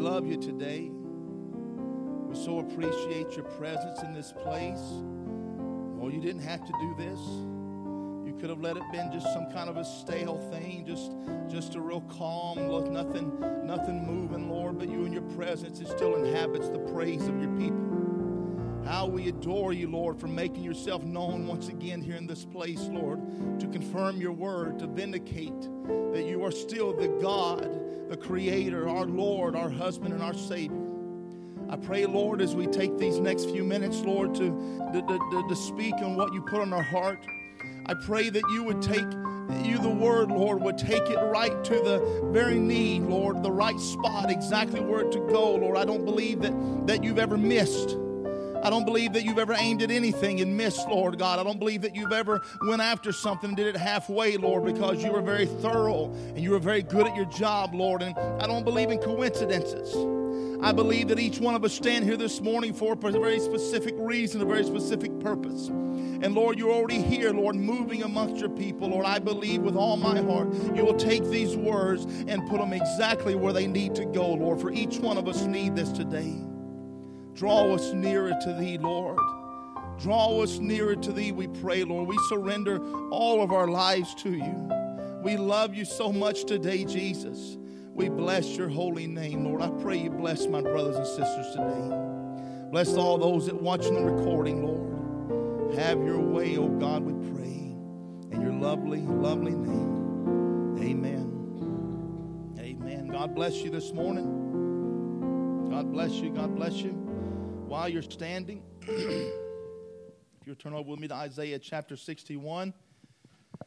Love you today. We so appreciate your presence in this place. Oh, you didn't have to do this. You could have let it been just some kind of a stale thing, just just a real calm, nothing, nothing moving, Lord. But you and your presence, it still inhabits the praise of your people. How we adore you, Lord, for making yourself known once again here in this place, Lord, to confirm your word, to vindicate that you are still the God, the Creator, our Lord, our husband, and our Savior. I pray, Lord, as we take these next few minutes, Lord, to, to, to, to speak on what you put on our heart. I pray that you would take you, the word, Lord, would take it right to the very need, Lord, the right spot, exactly where to go, Lord. I don't believe that, that you've ever missed. I don't believe that you've ever aimed at anything and missed, Lord God. I don't believe that you've ever went after something and did it halfway, Lord, because you were very thorough and you were very good at your job, Lord. And I don't believe in coincidences. I believe that each one of us stand here this morning for a very specific reason, a very specific purpose. And Lord, you're already here, Lord, moving amongst your people. Lord, I believe with all my heart you will take these words and put them exactly where they need to go, Lord. For each one of us need this today. Draw us nearer to thee, Lord. Draw us nearer to thee, we pray, Lord. We surrender all of our lives to you. We love you so much today, Jesus. We bless your holy name, Lord. I pray you bless my brothers and sisters today. Bless all those that watching the recording, Lord. Have your way, oh God, we pray. In your lovely, lovely name. Amen. Amen. God bless you this morning. God bless you. God bless you. While you're standing, if you'll turn over with me to Isaiah chapter 61. I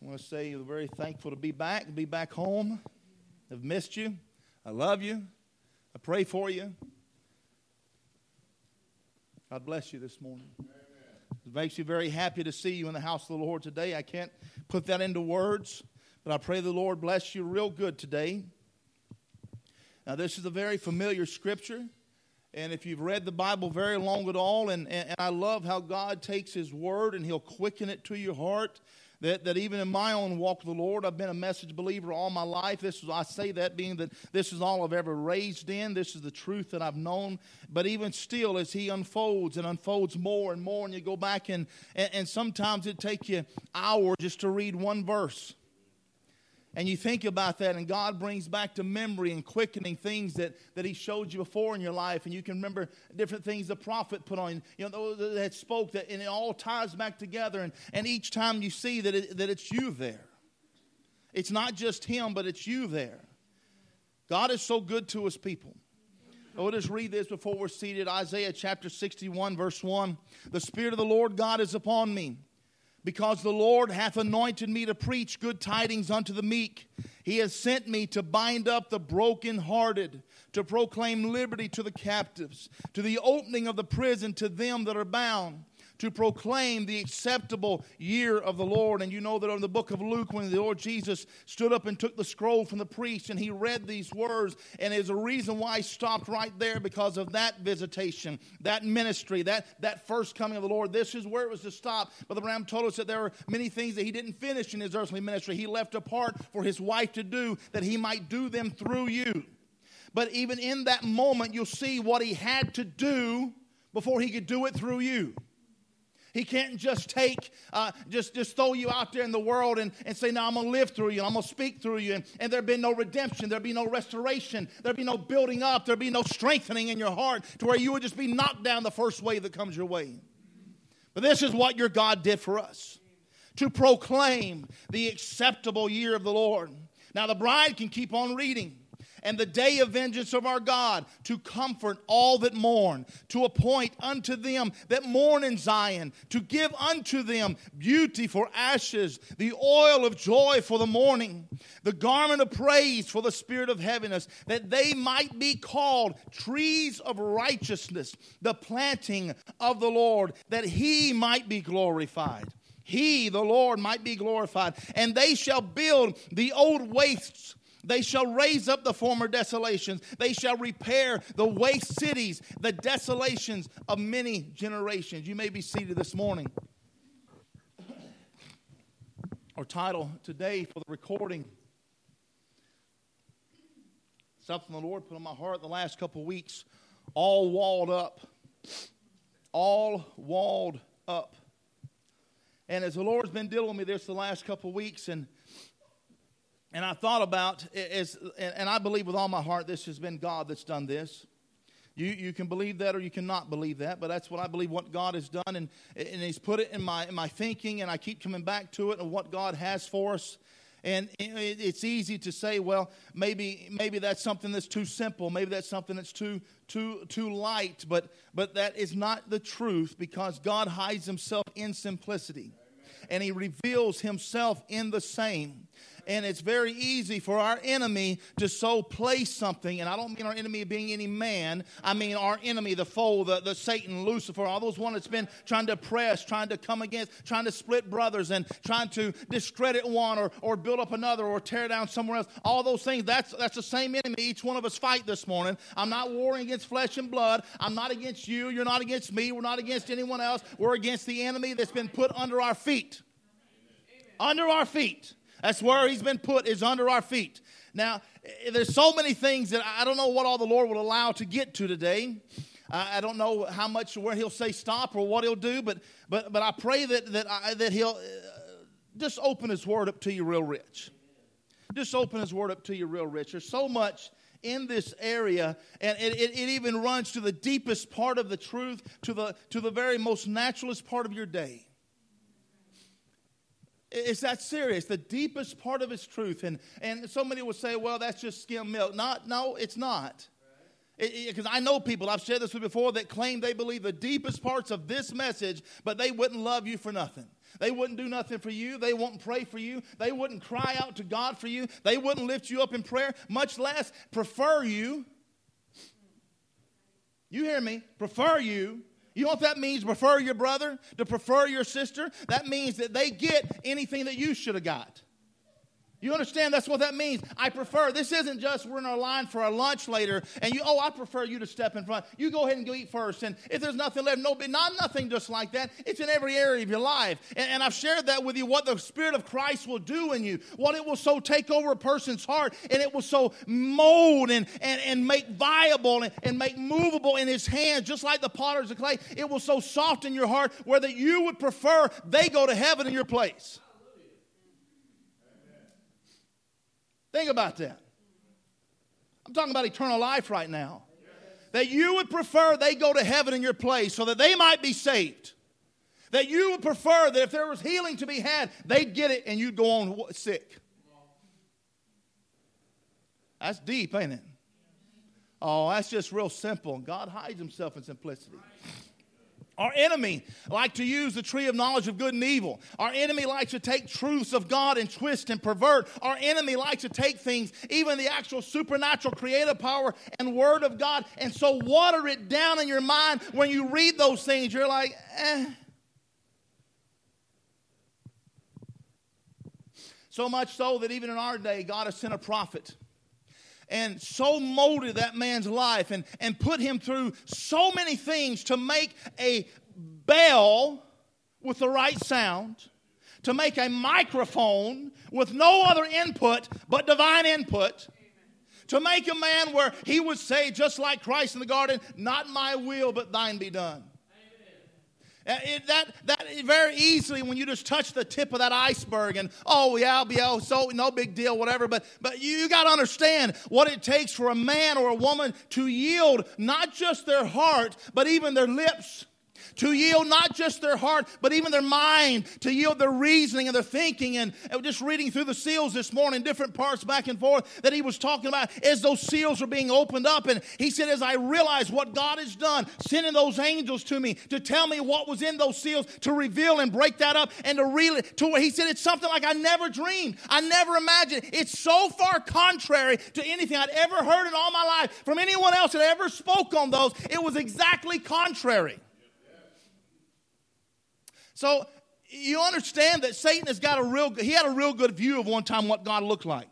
want to say we're very thankful to be back, be back home. I've missed you. I love you. I pray for you. God bless you this morning. It makes me very happy to see you in the house of the Lord today. I can't put that into words, but I pray the Lord bless you real good today. Now, this is a very familiar scripture. And if you've read the Bible very long at all, and, and, and I love how God takes His word and He'll quicken it to your heart that, that even in my own walk with the Lord, I've been a message believer all my life. This is, I say that being that this is all I've ever raised in. This is the truth that I've known. But even still, as He unfolds and unfolds more and more, and you go back and, and, and sometimes it take you hours just to read one verse and you think about that, and God brings back to memory and quickening things that, that He showed you before in your life, and you can remember different things the prophet put on, you know, that spoke, that, and it all ties back together. And, and each time you see that, it, that it's you there, it's not just Him, but it's you there. God is so good to His people. Oh, we'll just read this before we're seated. Isaiah chapter 61, verse 1. The Spirit of the Lord God is upon me because the Lord hath anointed me to preach good tidings unto the meek. He has sent me to bind up the brokenhearted, to proclaim liberty to the captives, to the opening of the prison to them that are bound to proclaim the acceptable year of the Lord. And you know that in the book of Luke, when the Lord Jesus stood up and took the scroll from the priest and he read these words, and there's a reason why he stopped right there because of that visitation, that ministry, that, that first coming of the Lord. This is where it was to stop. But the Ram told us that there were many things that he didn't finish in his earthly ministry. He left apart for his wife to do that he might do them through you. But even in that moment, you'll see what he had to do before he could do it through you. He can't just take, uh, just, just throw you out there in the world and, and say, Now I'm going to live through you, I'm going to speak through you. And, and there'll be no redemption, there'll be no restoration, there'll be no building up, there'll be no strengthening in your heart to where you would just be knocked down the first wave that comes your way. But this is what your God did for us to proclaim the acceptable year of the Lord. Now, the bride can keep on reading and the day of vengeance of our God, to comfort all that mourn, to appoint unto them that mourn in Zion, to give unto them beauty for ashes, the oil of joy for the mourning, the garment of praise for the spirit of heaviness, that they might be called trees of righteousness, the planting of the Lord, that he might be glorified he, the Lord, might be glorified. And they shall build the old wastes they shall raise up the former desolations. They shall repair the waste cities, the desolations of many generations. You may be seated this morning. Our title today for the recording something the Lord put on my heart the last couple of weeks. All walled up. All walled up. And as the Lord's been dealing with me this the last couple of weeks, and and I thought about as, and I believe with all my heart this has been God that's done this. You, you can believe that or you cannot believe that, but that's what I believe what God has done, and, and He's put it in my, in my thinking, and I keep coming back to it and what God has for us. And it's easy to say, well, maybe maybe that's something that's too simple. Maybe that's something that's too too too light. But but that is not the truth because God hides Himself in simplicity, and He reveals Himself in the same and it's very easy for our enemy to so place something, and I don't mean our enemy being any man, I mean our enemy, the foe, the, the Satan, Lucifer, all those one that's been trying to oppress, trying to come against, trying to split brothers, and trying to discredit one or, or build up another or tear down somewhere else. All those things, that's, that's the same enemy each one of us fight this morning. I'm not warring against flesh and blood. I'm not against you. You're not against me. We're not against anyone else. We're against the enemy that's been put under our feet. Under our feet. That's where he's been put, is under our feet. Now, eh, there's so many things that I don't know what all the Lord will allow to get to today. I don't know how much where he'll say stop or what he'll do, but but but I pray that that I, that he'll uh, just open his word up to you real rich. Just open his word up to you real rich. There's so much in this area, and it, it, it even runs to the deepest part of the truth, to the to the very most naturalist part of your day. It's that serious, the deepest part of his truth. And, and so many would say, well, that's just skim milk. Not, no, it's not. Because I know people, I've shared this with before, that claim they believe the deepest parts of this message, but they wouldn't love you for nothing. They wouldn't do nothing for you. They wouldn't pray for you. They wouldn't cry out to God for you. They wouldn't lift you up in prayer, much less prefer you. You hear me? Prefer you you know what that means? Prefer your brother, to prefer your sister? That means that they get anything that you should have got. You understand that's what that means? I prefer. This isn't just we're in our line for our lunch later and you, oh, I prefer you to step in front. You go ahead and go eat first. And if there's nothing left, no, not nothing just like that. It's in every area of your life. And, and I've shared that with you what the Spirit of Christ will do in you, what it will so take over a person's heart and it will so mold and, and, and make viable and, and make movable in His hands, just like the potter's of clay. It will so soften your heart where that you would prefer they go to heaven in your place. Think about that. I'm talking about eternal life right now. That you would prefer they go to heaven in your place so that they might be saved. That you would prefer that if there was healing to be had, they'd get it and you'd go on sick. That's deep, ain't it? Oh, that's just real simple. God hides himself in simplicity. Our enemy like to use the tree of knowledge of good and evil. Our enemy likes to take truths of God and twist and pervert. Our enemy likes to take things, even the actual supernatural creative power and word of God, and so water it down in your mind when you read those things. You're like, eh. So much so that even in our day, God has sent a prophet and so molded that man's life and, and put him through so many things to make a bell with the right sound, to make a microphone with no other input but divine input, to make a man where he would say, just like Christ in the garden, Not my will, but thine be done. Uh, it, that, that very easily, when you just touch the tip of that iceberg and, oh, yeah, I'll be, oh, so no big deal, whatever. But, but you, you got to understand what it takes for a man or a woman to yield not just their heart, but even their lips to yield not just their heart, but even their mind, to yield their reasoning and their thinking. And, just reading through the seals this morning, different parts back and forth that he was talking about as those seals are being opened up. And he said, As I realized what God has done, sending those angels to me to tell me what was in those seals, to reveal and break that up and to reel it to where he said, It's something like I never dreamed. I never imagined. It's so far contrary to anything I'd ever heard in all my life from anyone else that ever spoke on those. It was exactly contrary. So you understand that Satan has got a real, he had a real good view of one time what God looked like.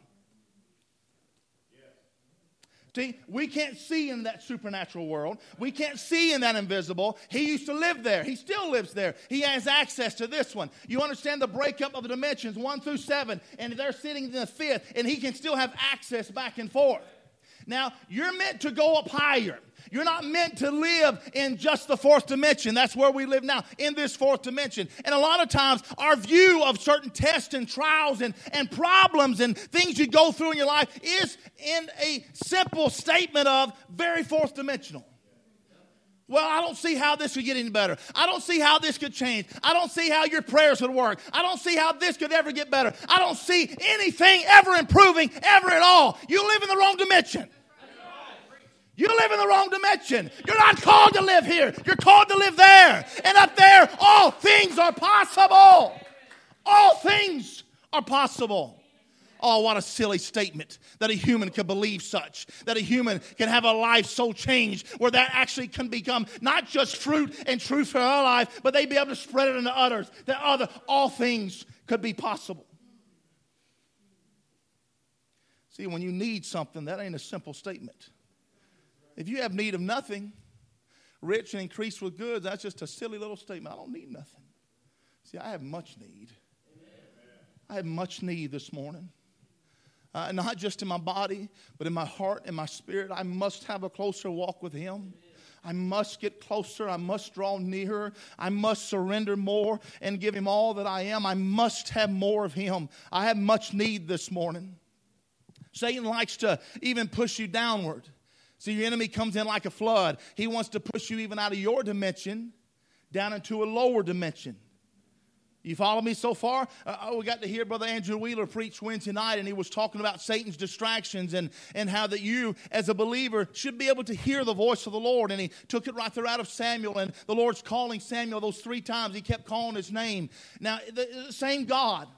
See, we can't see in that supernatural world. We can't see in that invisible. He used to live there. He still lives there. He has access to this one. You understand the breakup of the dimensions, one through seven, and they're sitting in the fifth, and he can still have access back and forth. Now, you're meant to go up higher. You're not meant to live in just the fourth dimension. That's where we live now, in this fourth dimension. And a lot of times, our view of certain tests and trials and, and problems and things you go through in your life is in a simple statement of very fourth dimensional. Well, I don't see how this could get any better. I don't see how this could change. I don't see how your prayers would work. I don't see how this could ever get better. I don't see anything ever improving, ever at all. You live in the wrong dimension. You live in the wrong dimension. You're not called to live here. You're called to live there. And up there, all things are possible. All things are possible. Oh, what a silly statement that a human can believe such, that a human can have a life so changed where that actually can become not just fruit and truth for our life, but they be able to spread it into others, that other all things could be possible. See, when you need something, that ain't a simple statement. If you have need of nothing, rich and increased with goods, that's just a silly little statement. I don't need nothing. See, I have much need. I have much need this morning. Uh, not just in my body, but in my heart and my spirit. I must have a closer walk with Him. I must get closer. I must draw nearer. I must surrender more and give Him all that I am. I must have more of Him. I have much need this morning. Satan likes to even push you downward. See, your enemy comes in like a flood. He wants to push you even out of your dimension down into a lower dimension. You follow me so far? Uh, uh, we got to hear Brother Andrew Wheeler preach Wednesday night, and he was talking about Satan's distractions and, and how that you, as a believer, should be able to hear the voice of the Lord. And he took it right there out of Samuel, and the Lord's calling Samuel those three times. He kept calling his name. Now, the, the same God,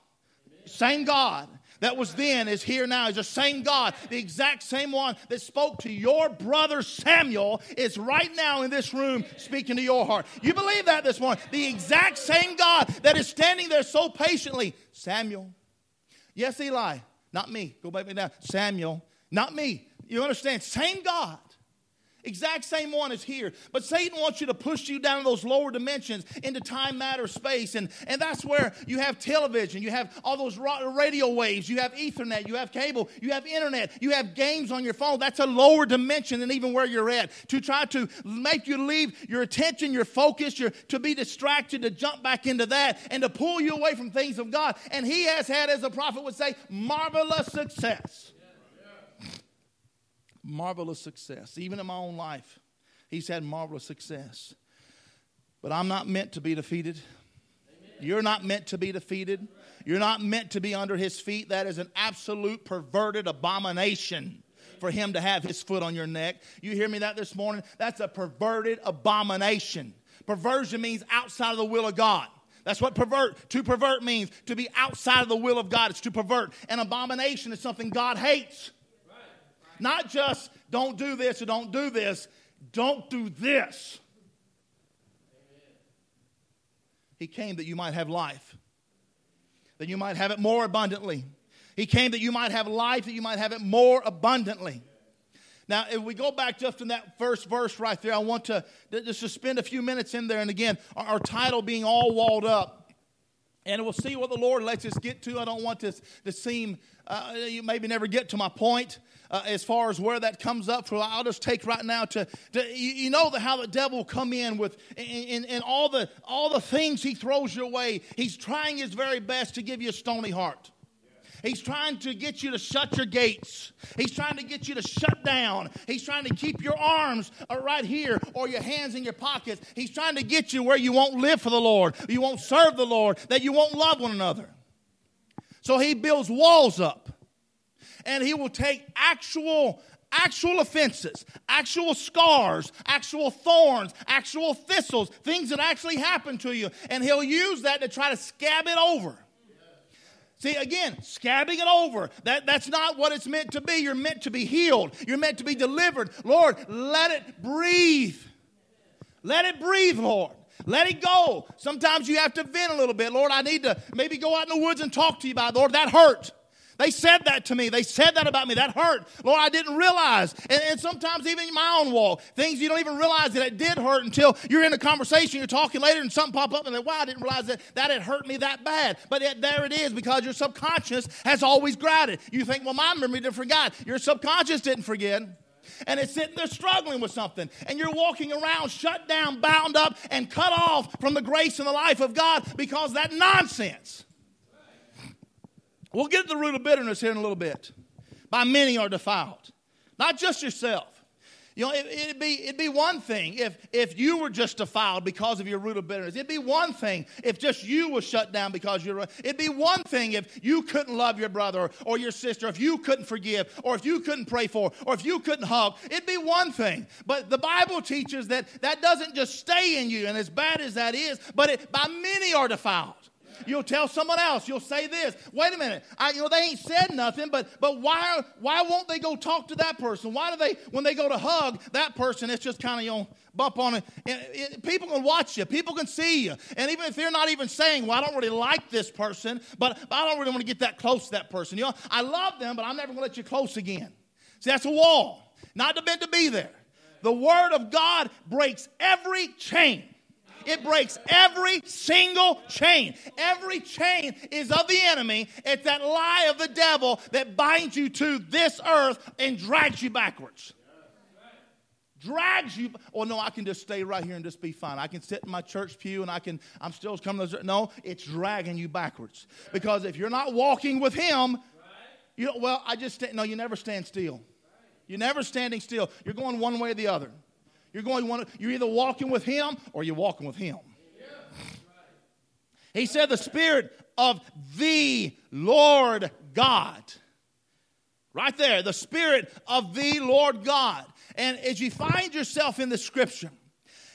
same God that was then is here now. Is the same God, the exact same one that spoke to your brother Samuel is right now in this room speaking to your heart. You believe that this morning? The exact same God that is standing there so patiently. Samuel. Yes, Eli. Not me. Go back down. Samuel. Not me. You understand? Same God Exact same one is here. But Satan wants you to push you down those lower dimensions into time, matter, space. And, and that's where you have television, you have all those radio waves, you have Ethernet, you have cable, you have internet, you have games on your phone. That's a lower dimension than even where you're at. To try to make you leave your attention, your focus, your, to be distracted, to jump back into that, and to pull you away from things of God. And he has had, as a prophet would say, marvelous success marvelous success. Even in my own life, he's had marvelous success. But I'm not meant to be defeated. You're not meant to be defeated. You're not meant to be under his feet. That is an absolute perverted abomination for him to have his foot on your neck. You hear me that this morning? That's a perverted abomination. Perversion means outside of the will of God. That's what pervert, to pervert means. To be outside of the will of God. It's to pervert. An abomination is something God hates. Not just don't do this or don't do this, don't do this. He came that you might have life, that you might have it more abundantly. He came that you might have life, that you might have it more abundantly. Now, if we go back just in that first verse right there, I want to just to spend a few minutes in there. And again, our, our title being all walled up. And we'll see what the Lord lets us get to. I don't want this to seem, uh, you maybe never get to my point uh, as far as where that comes up from. I'll just take right now to, to you, know the, how the devil come in with and all the all the things he throws your way. He's trying his very best to give you a stony heart. He's trying to get you to shut your gates. He's trying to get you to shut down. He's trying to keep your arms uh, right here or your hands in your pockets. He's trying to get you where you won't live for the Lord, you won't serve the Lord, that you won't love one another. So he builds walls up and he will take actual actual offenses, actual scars, actual thorns, actual thistles, things that actually happen to you, and he'll use that to try to scab it over. See, again, scabbing it over. That, that's not what it's meant to be. You're meant to be healed. You're meant to be delivered. Lord, let it breathe. Let it breathe, Lord. Let it go. Sometimes you have to vent a little bit. Lord, I need to maybe go out in the woods and talk to you about it. Lord, that hurt. They said that to me. They said that about me. That hurt. Lord, I didn't realize. And, and, sometimes even in my own walk, things you don't even realize that it did hurt until you're in a conversation, you're talking later, and something pop up and like, wow, I didn't realize that that had hurt me that bad. But yet there it is because your subconscious has always it. You think, well, my memory didn't forget. Your subconscious didn't forget and it's sitting there struggling with something, and you're walking around shut down, bound up, and cut off from the grace and the life of God because that nonsense. We'll get to the root of bitterness here in a little bit. By many are defiled, not just yourself. You know, it, would be, it'd be one thing if, if you were just defiled because of your root of bitterness. It'd be one thing if just you was shut down because you're. It'd be one thing if you couldn't love your brother or, or your sister, if you couldn't forgive, or if you couldn't pray for, or if you couldn't hug. It'd be one thing. But the Bible teaches that that doesn't just stay in you, and as bad as that is, but it, by many are defiled. You'll tell someone else. You'll say this. Wait a minute. I, you know they ain't said nothing, but but why why won't they go talk to that person? Why do they when they go to hug that person? It's just kind of you know bump on it. it, it people can watch you. People can see you. And even if they're not even saying, "Well, I don't really like this person," but, but I don't really want to get that close to that person. You know, I love them, but I'm never going to let you close again. See, that's a wall, not meant to be there. The Word of God breaks every chain. It breaks every single chain. Every chain is of the enemy. It's that lie of the devil that binds you to this earth and drags you backwards. Drags you. Oh no, I can just stay right here and just be fine. I can sit in my church pew and I can. I'm still coming. To, no, it's dragging you backwards because if you're not walking with Him, you know, well, I just no. You never stand still. You're never standing still. You're going one way or the other. You're going one, you're either walking with him or you're walking with him. He said, The Spirit of the Lord God. Right there, the Spirit of the Lord God. And as you find yourself in the scripture,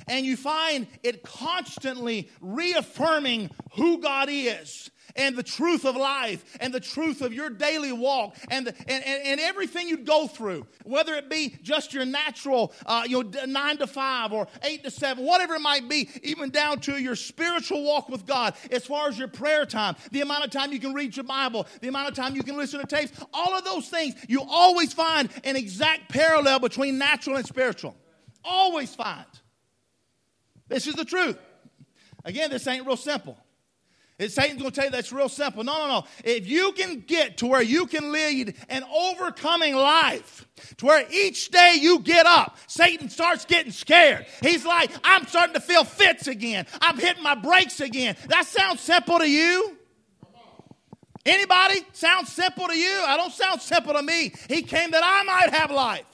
and you find it constantly reaffirming who God is and the truth of life and the truth of your daily walk and, the, and, and, and, everything you go through, whether it be just your natural, uh, you know, nine to five or eight to seven, whatever it might be, even down to your spiritual walk with God, as far as your prayer time, the amount of time you can read your Bible, the amount of time you can listen to tapes, all of those things, you always find an exact parallel between natural and spiritual. Always find. This is the truth. Again, this ain't real simple. Satan's going to tell you that's real simple. No, no, no. If you can get to where you can lead an overcoming life, to where each day you get up, Satan starts getting scared. He's like, I'm starting to feel fits again. I'm hitting my brakes again. That sounds simple to you? Anybody? Sounds simple to you? I don't sound simple to me. He came that I might have life.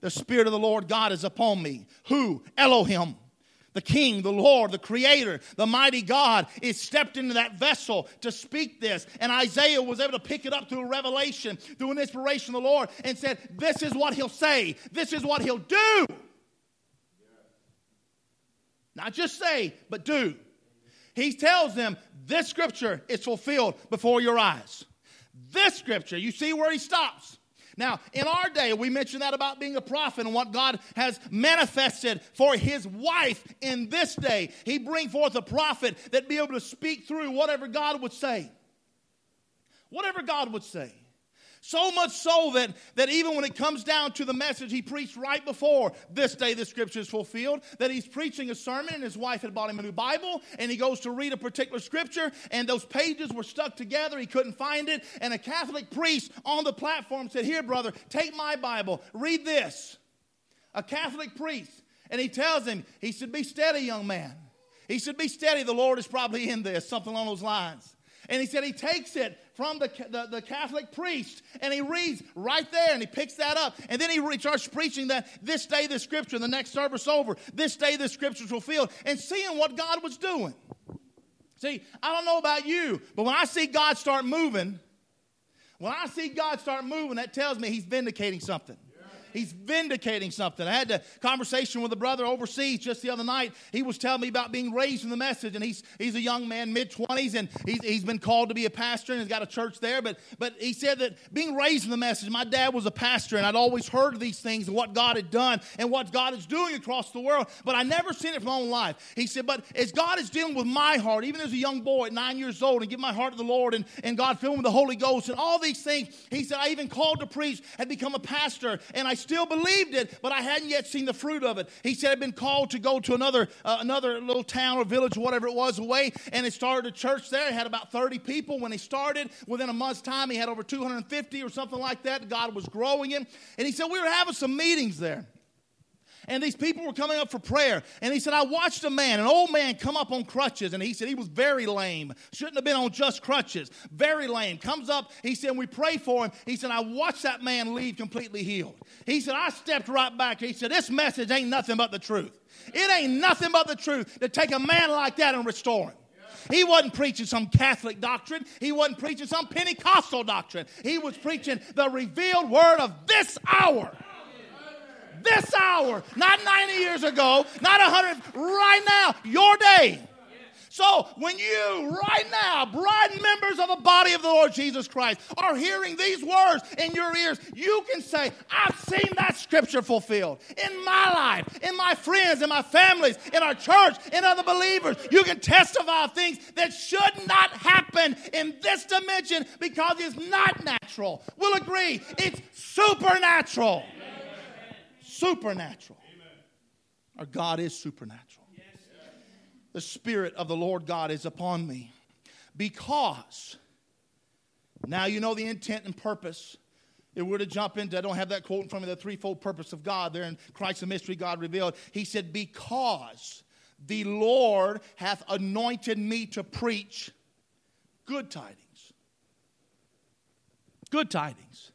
The Spirit of the Lord God is upon me. Who? Elohim the King, the Lord, the Creator, the mighty God, is stepped into that vessel to speak this. And Isaiah was able to pick it up through a revelation, through an inspiration of the Lord, and said, This is what He'll say, this is what He'll do. Not just say, but do. He tells them, This scripture is fulfilled before your eyes. This scripture, you see where he stops. Now, in our day, we mentioned that about being a prophet and what God has manifested for his wife in this day. He bring forth a prophet that be able to speak through whatever God would say. Whatever God would say. So much so that, that even when it comes down to the message he preached right before this day the scripture is fulfilled, that he's preaching a sermon and his wife had bought him a new Bible and he goes to read a particular scripture and those pages were stuck together. He couldn't find it. And a Catholic priest on the platform said, Here, brother, take my Bible, read this. A Catholic priest. And he tells him, he said, Be steady, young man. He said, Be steady. The Lord is probably in this, something along those lines. And he said he takes it from the, the, the, Catholic priest and he reads right there and he picks that up. And then he starts preaching that this day the scripture, the next service over, this day the scripture is fulfilled, and seeing what God was doing. See, I don't know about you, but when I see God start moving, when I see God start moving, that tells me he's vindicating something. He's vindicating something. I had a conversation with a brother overseas just the other night. He was telling me about being raised in the message, and he's, he's a young man, mid 20s, and he's, he's been called to be a pastor and he's got a church there. But, but he said that being raised in the message, my dad was a pastor, and I'd always heard these things and what God had done and what God is doing across the world, but I never seen it from my own life. He said, But as God is dealing with my heart, even as a young boy at nine years old, and give my heart to the Lord, and, and God filled me with the Holy Ghost, and all these things, he said, I even called to preach, had become a pastor, and I still believed it, but I hadn't yet seen the fruit of it. He said, I'd been called to go to another, uh, another little town or village whatever it was away, and he started a church there. He had about 30 people when he started. Within a month's time, he had over 250 or something like that. God was growing him. And he said, We were having some meetings there and these people were coming up for prayer. And he said, I watched a man, an old man, come up on crutches. And he said he was very lame. Shouldn't have been on just crutches. Very lame. Comes up, he said, we pray for him. He said, I watched that man leave completely healed. He said, I stepped right back. He said, This message ain't nothing but the truth. It ain't nothing but the truth to take a man like that and restore him. He wasn't preaching some Catholic doctrine. He wasn't preaching some Pentecostal doctrine. He was preaching the revealed word of this hour this hour, not 90 years ago, not 100, right now, your day. So when you, right now, bride members of the body of the Lord Jesus Christ, are hearing these words in your ears, you can say, I've seen that scripture fulfilled in my life, in my friends, in my families, in our church, in other believers. You can testify of things that should not happen in this dimension because it's not natural. We'll agree, it's supernatural supernatural. Amen. Our God is supernatural. Yes. The Spirit of the Lord God is upon me because now you know the intent and purpose. If we were to jump into, I don't have that quote in front of me, the threefold purpose of God there in Christ the mystery God revealed. He said, Because the Lord hath anointed me to preach good tidings. Good tidings.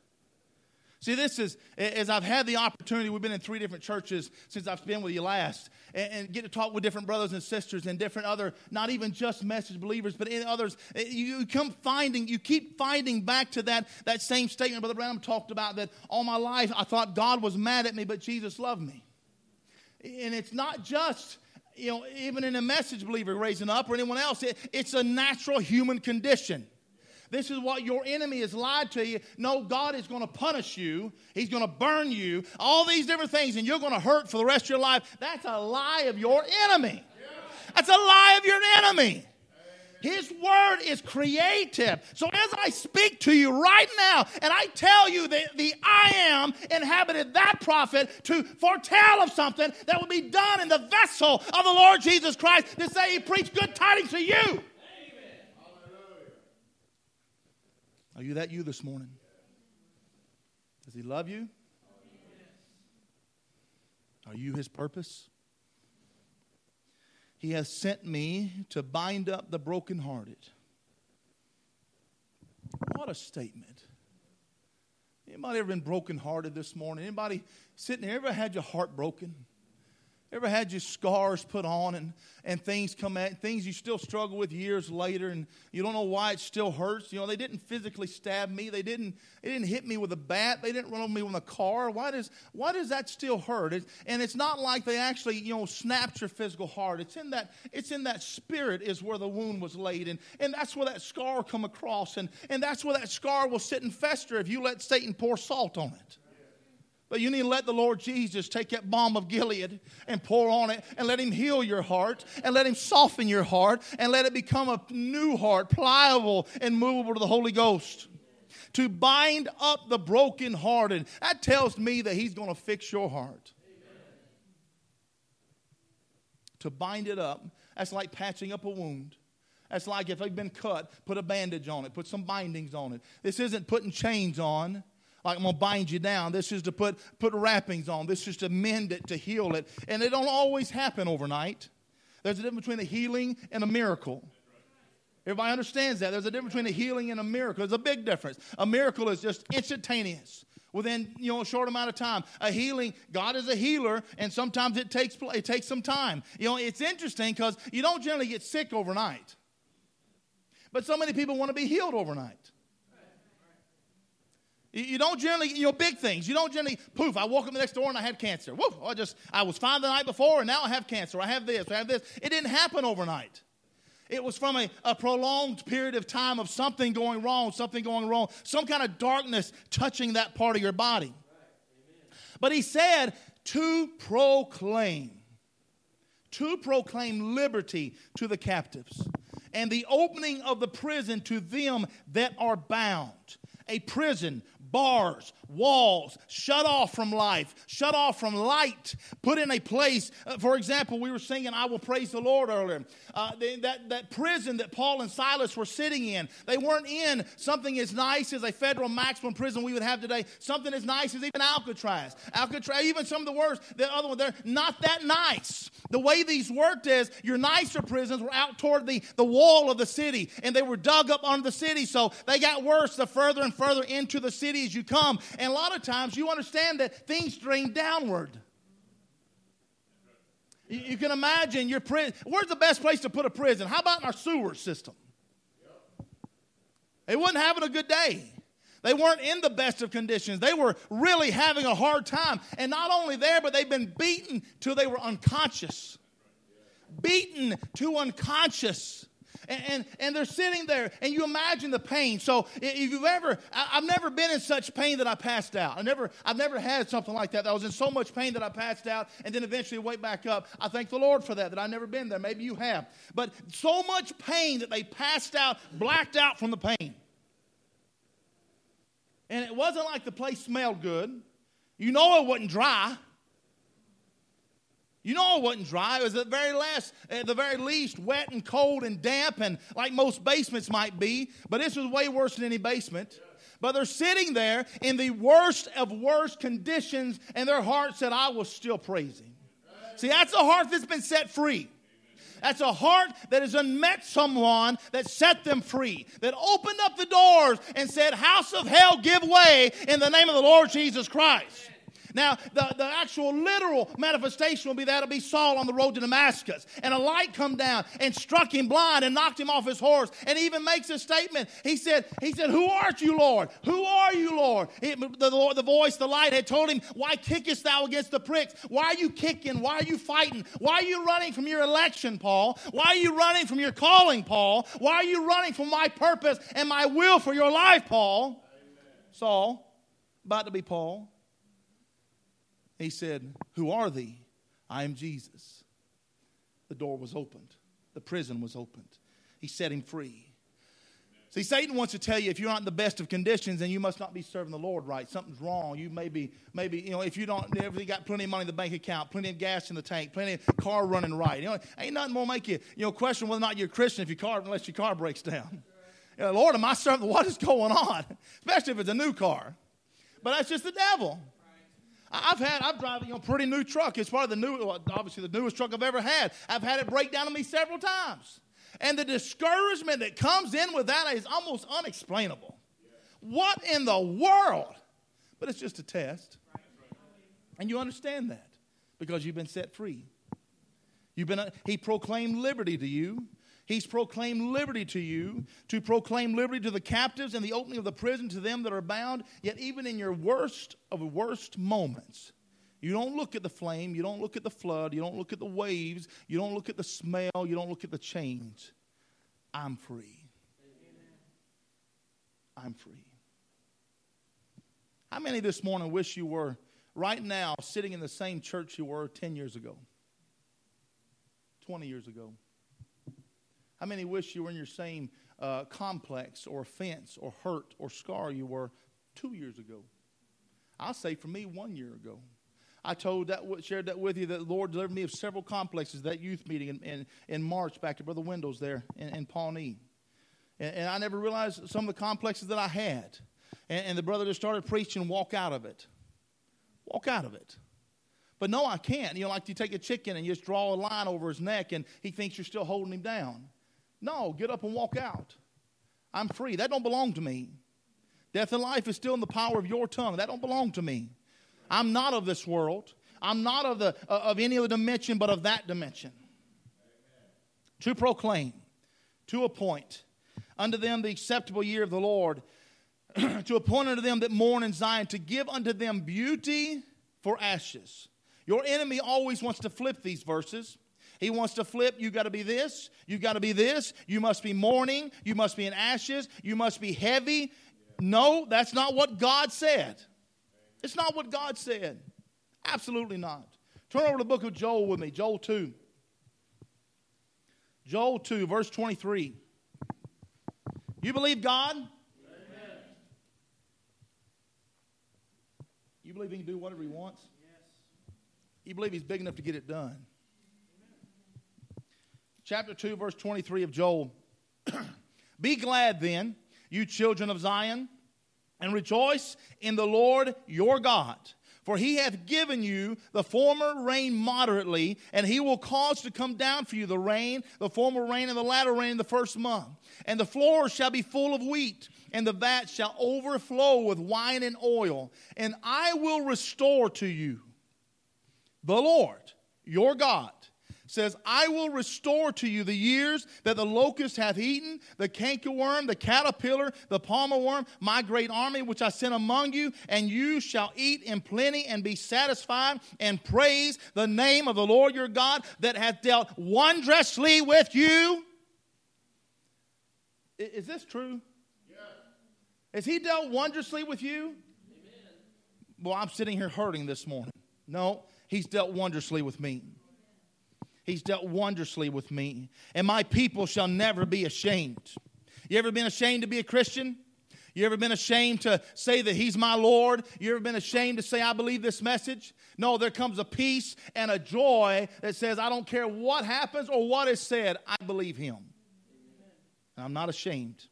See, this is, as I've had the opportunity, we've been in three different churches since I've been with you last, and, and, get to talk with different brothers and sisters and different other, not even just message believers, but in others. Eh, you come finding, you keep finding back to that, that same statement Brother Branham talked about that all my life I thought God was mad at me, but Jesus loved me. And it's not just you know, even in a message believer raising up or anyone else, it, it's a natural human condition. This is what your enemy has lied to you. No, God is going to punish you. He's going to burn you. All these different things, and you're going to hurt for the rest of your life. That's a lie of your enemy. That's a lie of your enemy. His word is creative. So as I speak to you right now, and I tell you that the I am inhabited that prophet to foretell of something that will be done in the vessel of the Lord Jesus Christ to say he preached good tidings to you. Are you that you this morning? Does he love you? Are you his purpose? He has sent me to bind up the brokenhearted. What a statement. Anybody ever been brokenhearted this morning? Anybody sitting here ever had your heart broken? Ever had your scars put on and, and things come at things you still struggle with years later and you don't know why it still hurts? You know, they didn't physically stab me. They didn't they didn't hit me with a bat. They didn't run on me with a car. Why does why does that still hurt? It, and it's not like they actually, you know, snapped your physical heart. It's in that it's in that spirit is where the wound was laid and, and that's where that scar come across and, and that's where that scar will sit and fester if you let Satan pour salt on it. But you need to let the Lord Jesus take that balm of Gilead and pour on it and let Him heal your heart and let Him soften your heart and let it become a new heart, pliable and movable to the Holy Ghost. To bind up the brokenhearted. That tells me that He's going to fix your heart. To bind it up, that's like patching up a wound. That's like if they've been cut, put a bandage on it, put some bindings on it. This isn't putting chains on like I'm gonna bind you down. This is to put put wrappings on. This is to mend it, to heal it. And it don't always happen overnight. There's a difference between a healing and a miracle. Everybody understands that. There's a difference between a healing and a miracle. There's a big difference. A miracle is just instantaneous within you know a short amount of time. A healing, God is a healer, and sometimes it takes it takes some time. You know, it's interesting because you don't generally get sick overnight. But so many people want to be healed overnight. You don't generally, you know, big things. You don't generally, poof, I woke up the next door and I had cancer. Woof, I just, I was fine the night before and now I have cancer. I have this, I have this. It didn't happen overnight. It was from a, a prolonged period of time of something going wrong, something going wrong, some kind of darkness touching that part of your body. But he said to proclaim, to proclaim liberty to the captives and the opening of the prison to them that are bound. A prison bars, walls, shut off from life, shut off from light, put in a place. Uh, for example, we were singing I Will Praise the Lord earlier. Uh, they, that, that prison that Paul and Silas were sitting in, they weren't in something as nice as a federal maximum prison we would have today, something as nice as even Alcatraz. Alcatraz, even some of the worst, the other one, they're not that nice. The way these worked is your nicer prisons were out toward the, the wall of the city, and they were dug up under the city, so they got worse the further and further into the city you come. And a lot of times you understand that things drain downward. You, you can imagine your prison. Where's the best place to put a prison? How about in our sewer system? They wasn't having a good day. They weren't in the best of conditions. They were really having a hard time. And not only there, but they've been beaten till they were unconscious. Beaten to unconscious. And, and, and, they're sitting there, and you imagine the pain. So if you've ever, I, have never been in such pain that I passed out. I never, I've never had something like that. I was in so much pain that I passed out, and then eventually wake back up. I thank the Lord for that. That I've never been there. Maybe you have, but so much pain that they passed out, blacked out from the pain. And it wasn't like the place smelled good. You know it wasn't dry. You know it wasn't dry. It was at the very last, at the very least, wet and cold and damp, and like most basements might be. But this was way worse than any basement. But they're sitting there in the worst of worst conditions, and their heart said, "I will still praise Him." See, that's a heart that's been set free. That's a heart that has unmet someone that set them free, that opened up the doors and said, House of hell, give way in the name of the Lord Jesus Christ. Now, the, the actual literal manifestation will be that'll be Saul on the road to Damascus. And a light come down and struck him blind and knocked him off his horse. And even makes a statement. He said, he said, Who art you, Lord? Who are you, Lord? He, the, the voice, the light had told him, Why kickest thou against the pricks? Why are you kicking? Why are you fighting? Why are you running from your election, Paul? Why are you running from your calling, Paul? Why are you running from my purpose and my will for your life, Paul? Amen. Saul, about to be Paul. He said, Who are thee? I am Jesus. The door was opened, the prison was opened. He set him free. See, Satan wants to tell you if you're not in the best of conditions, then you must not be serving the Lord right. Something's wrong. You may be, maybe, you know, if you don't, you got plenty of money in the bank account, plenty of gas in the tank, plenty of car running right. You know, ain't nothing more make you, you know, question whether or not you're a Christian if your car, unless your car breaks down. You know, Lord, am I serving? What is going on? Especially if it's a new car. But that's just the devil. I've had, I'm driving a pretty new truck. It's probably the new, obviously the newest truck I've ever had. I've had it break down on me several times. And the discouragement that comes in with that is almost unexplainable. What in the world? But it's just a test. And you understand that because you've been set free. You've been, uh, he proclaimed liberty to you. He's proclaimed liberty to you, to proclaim liberty to the captives and the opening of the prison to them that are bound. Yet, even in your worst of worst moments, you don't look at the flame, you don't look at the flood, you don't look at the waves, you don't look at the smell, you don't look at the chains. I'm free. I'm free. How many this morning wish you were right now sitting in the same church you were 10 years ago, 20 years ago? How many wish you were in your same uh, complex or offense or hurt or scar you were two years ago? I'll say for me, one year ago. I told that, shared that with you that the Lord delivered me of several complexes, that youth meeting in, in, in March back to Brother Windows there in, in Pawnee. And, and, I never realized some of the complexes that I had. And, and the brother just started preaching, walk out of it. Walk out of it. But no, I can't. You know, like you take a chicken and you just draw a line over his neck and he thinks you're still holding him down. No, get up and walk out. I'm free. That don't belong to me. Death and life is still in the power of your tongue. That don't belong to me. I'm not of this world. I'm not of, the, uh, of any other dimension but of that dimension. Amen. To proclaim, to appoint, unto them the acceptable year of the Lord. to appoint unto them that mourn in Zion, to give unto them beauty for ashes. Your enemy always wants to flip these verses. He wants to flip, you got to be this, you got to be this, you must be mourning, you must be in ashes, you must be heavy. No, that's not what God said. It's not what God said. Absolutely not. Turn over to the book of Joel with me, Joel 2. Joel 2, verse 23. You believe God? Amen. You believe He can do whatever He wants? Yes. You believe He's big enough to get it done? Chapter 2, verse 23 of Joel. Be glad then, you children of Zion, and rejoice in the Lord your God. For he hath given you the former rain moderately, and he will cause to come down for you the rain, the former rain, and the latter rain in the first month. And the floor shall be full of wheat, and the vat shall overflow with wine and oil. And I will restore to you the Lord your God says, I will restore to you the years that the locust hath eaten, the cankerworm, the caterpillar, the palmer worm, my great army which I sent among you, and you shall eat in plenty and be satisfied and praise the name of the Lord your God that hath dealt wondrously with you. Is this true? Yeah. Has he dealt wondrously with you? Amen. Well, I'm sitting here hurting this morning. No, he's dealt wondrously with me. He's dealt wondrously with me, and my people shall never be ashamed. You ever been ashamed to be a Christian? You ever been ashamed to say that He's my Lord? You ever been ashamed to say, I believe this message? No, there comes a peace and a joy that says, I don't care what happens or what is said, I believe Him. And I'm not ashamed.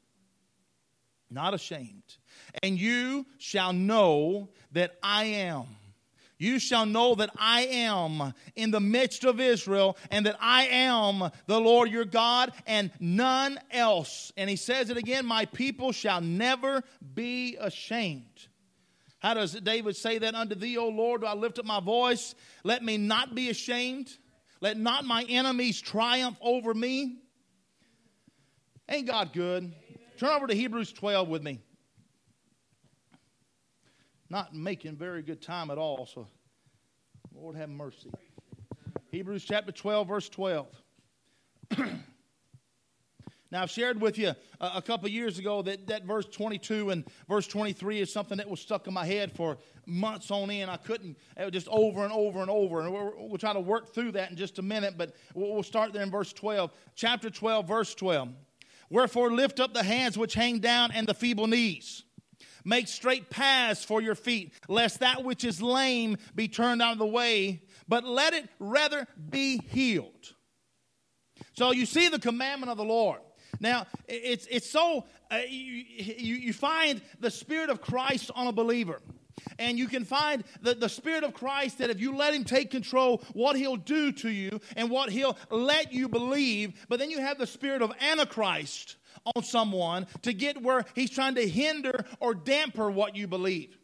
Not ashamed. And you shall know that I am you shall know that I am in the midst of Israel and that I am the Lord your God and none else. And he says it again, my people shall never be ashamed. How does David say that unto thee, O Lord? Do I lift up my voice? Let me not be ashamed. Let not my enemies triumph over me. Ain't God good? Turn over to Hebrews 12 with me not making very good time at all. So, Lord have mercy. Hebrews chapter 12, verse 12. Now, I've shared with you a, couple years ago that, that verse 22 and verse 23 is something that was stuck in my head for months on end. I couldn't, it was just over and over and over. And we'll, we'll try to work through that in just a minute, but we'll, we'll start there in verse 12. Chapter 12, verse 12. Wherefore, lift up the hands which hang down and the feeble knees Make straight paths for your feet, lest that which is lame be turned out of the way, but let it rather be healed. So you see the commandment of the Lord. Now, it's, it's so, uh, you, you, you find the Spirit of Christ on a believer. And you can find the, the Spirit of Christ that if you let Him take control, what He'll do to you and what He'll let you believe. But then you have the Spirit of Antichrist on someone to get where he's trying to hinder or damper what you believe.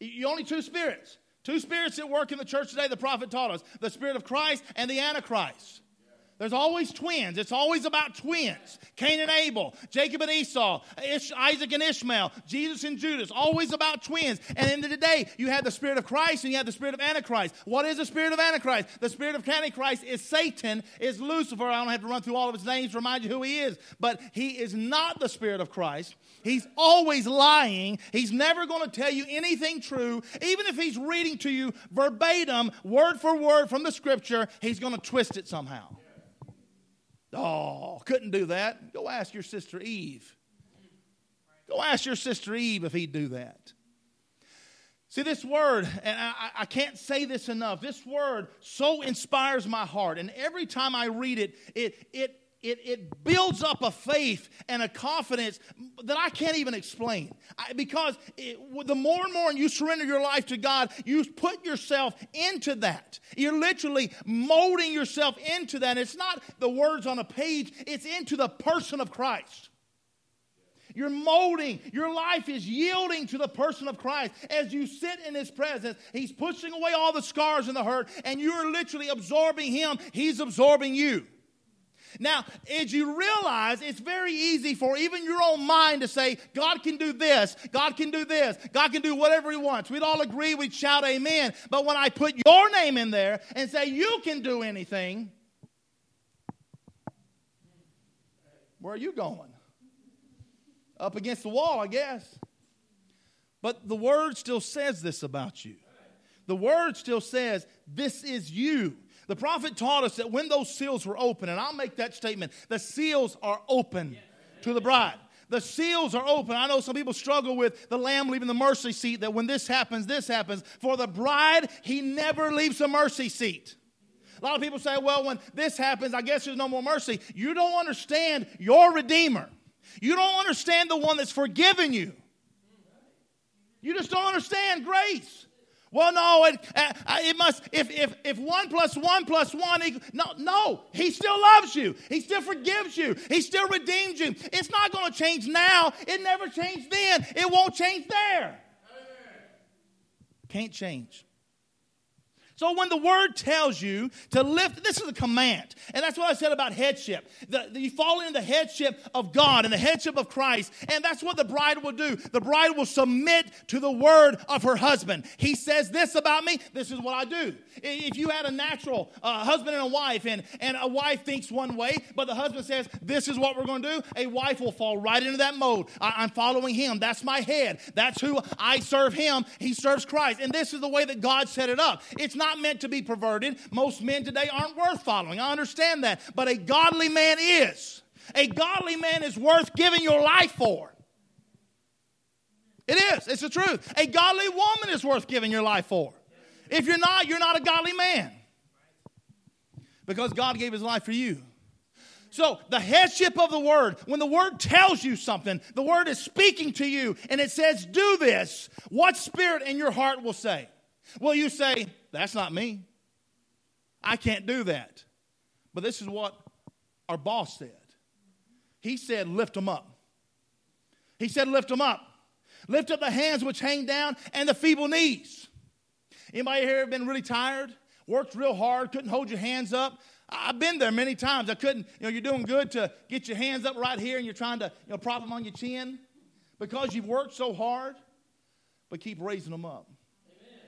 You only two spirits. Two spirits that work in the church today, the prophet taught us the spirit of Christ and the Antichrist. There's always twins. It's always about twins. Cain and Abel, Jacob and Esau, Isaac and Ishmael, Jesus and Judas. Always about twins. And in the day, you have the spirit of Christ and you have the spirit of Antichrist. What is the spirit of Antichrist? The spirit of Antichrist is Satan, is Lucifer. I don't have to run through all of his names to remind you who he is. But he is not the spirit of Christ. He's always lying. He's never going to tell you anything true. Even if he's reading to you verbatim, word for word from the scripture, he's going to twist it somehow. Oh, couldn't do that. Go ask your sister Eve. Go ask your sister Eve if he'd do that. See, this word, and I, I, can't say this enough, this word so inspires my heart. And every time I read it, it, it it, it builds up a faith and a confidence that I can't even explain. I, because it, the more and more you surrender your life to God, you put yourself into that. You're literally molding yourself into that. It's not the words on a page, it's into the person of Christ. You're molding. Your life is yielding to the person of Christ. As you sit in His presence, He's pushing away all the scars and the hurt, and you're literally absorbing Him. He's absorbing you. Now, as you realize, it's very easy for even your own mind to say, God can do this, God can do this, God can do whatever He wants. We'd all agree, we'd shout amen. But when I put your name in there and say, you can do anything, where are you going? Up against the wall, I guess. But the word still says this about you. The word still says, This is you. The prophet taught us that when those seals were open, and I'll make that statement the seals are open to the bride. The seals are open. I know some people struggle with the lamb leaving the mercy seat, that when this happens, this happens. For the bride, he never leaves a mercy seat. A lot of people say, well, when this happens, I guess there's no more mercy. You don't understand your Redeemer. You don't understand the one that's forgiven you. You just don't understand grace. Well, no, it, uh, it must, if, if, if one plus one plus one, equals, no, no, he still loves you. He still forgives you. He still redeems you. It's not going to change now. It never changed then. It won't change there. Can't change. So when the word tells you to lift, this is a command. And that's what I said about headship. The, the, you fall into the headship of God and the headship of Christ. And that's what the bride will do. The bride will submit to the word of her husband. He says this about me, this is what I do. If you had a natural uh, husband and a wife, and, and a wife thinks one way, but the husband says, this is what we're going to do, a wife will fall right into that mode. I, I'm following him. That's my head. That's who I serve him. He serves Christ. And this is the way that God set it up. It's not not meant to be perverted. Most men today aren't worth following. I understand that. But a godly man is. A godly man is worth giving your life for. It is. It's the truth. A godly woman is worth giving your life for. If you're not, you're not a godly man. Because God gave his life for you. So, the headship of the word, when the word tells you something, the word is speaking to you and it says, Do this, what spirit in your heart will say? Will you say, That's not me? I can't do that. But this is what our boss said. He said, Lift them up. He said, Lift them up. Lift up the hands which hang down and the feeble knees. Anybody here have been really tired? Worked real hard, couldn't hold your hands up? I've been there many times. I couldn't, you know, you're doing good to get your hands up right here and you're trying to, you know, prop them on your chin because you've worked so hard, but keep raising them up.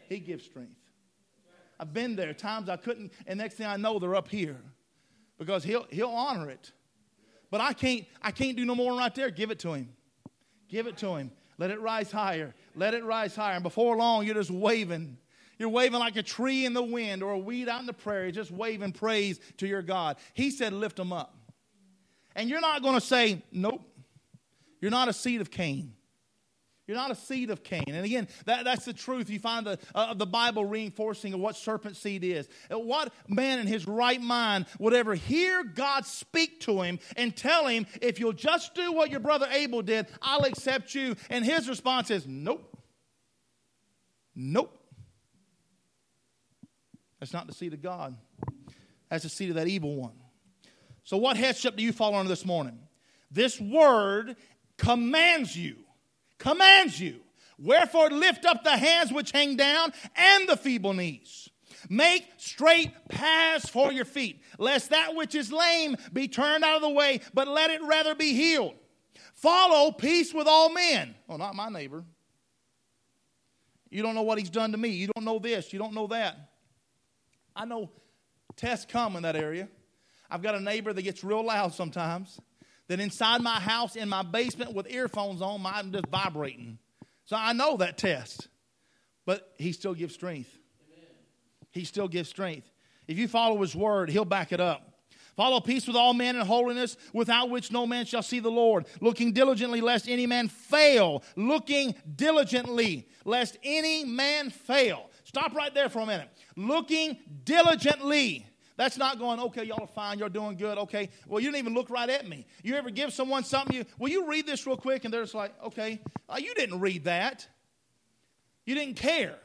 He gives strength. I've been there times I couldn't, and next thing I know, they're up here because he'll, he'll honor it. But I can't, I can't do no more right there. Give it to him. Give it to him. Let it rise higher. Let it rise higher. And before long, you're just waving. You're waving like a tree in the wind or a weed out in the prairie, just waving praise to your God. He said, lift them up. And you're not going to say, nope, you're not a seed of Cain. You're not a seed of Cain. And again, that, that's the truth. You find the, uh, the Bible reinforcing of what serpent seed is. Uh, what man in his right mind would ever hear God speak to him and tell him, if you'll just do what your brother Abel did, I'll accept you? And his response is, nope. Nope. That's not the seed of God. That's the seed of that evil one. So, what headship do you fall under this morning? This word commands you commands you. Wherefore, lift up the hands which hang down and the feeble knees. Make straight paths for your feet, lest that which is lame be turned out of the way, but let it rather be healed. Follow peace with all men. Oh, not my neighbor. You don't know what he's done to me. You don't know this. You don't know that. I know tests come in that area. I've got a neighbor that gets real loud sometimes that inside my house in my basement with earphones on, I'm just vibrating. So I know that test. But he still gives strength. Amen. He still gives strength. If you follow his word, he'll back it up. Follow peace with all men and holiness, without which no man shall see the Lord. Looking diligently, lest any man fail. Looking diligently, lest any man fail. Stop right there for a minute. Looking diligently. That's not going, okay, y'all are fine, you're doing good, okay. Well, you didn't even look right at me. You ever give someone something, you, will you read this real quick? And they're just like, okay, uh, you didn't read that. You didn't care.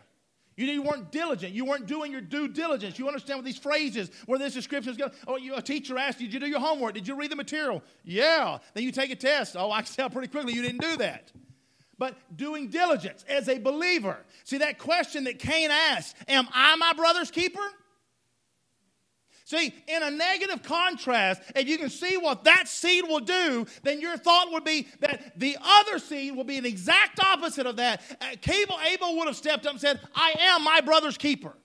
You, you weren't diligent. You weren't doing your due diligence. You understand what these phrases, where this description is going. Oh, you, a teacher asked you, did you do your homework? Did you read the material? Yeah. Then you take a test. Oh, I can tell pretty quickly you didn't do that but doing diligence as a believer. See that question that Cain asked, Am I my brother's keeper? See, in a negative contrast, if you can see what that seed will do, then your thought would be that the other seed will be an exact opposite of that. Abel, uh, Abel would have stepped up and said, I am my brother's keeper.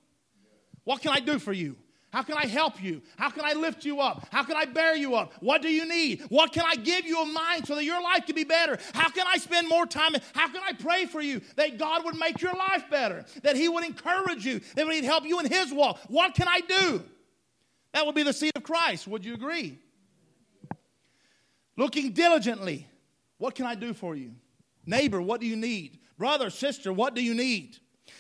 What can I do for you? How can I help you? How can I lift you up? How can I bear you up? What do you need? What can I give you of mine so that your life can be better? How can I spend more time? How can I pray for you that God would make your life better? That He would encourage you, that He'd help you in His walk? What can I do? That would be the seed of Christ. Would you agree? Looking diligently. What can I do for you? Neighbor, what do you need? Brother, sister, what do you need?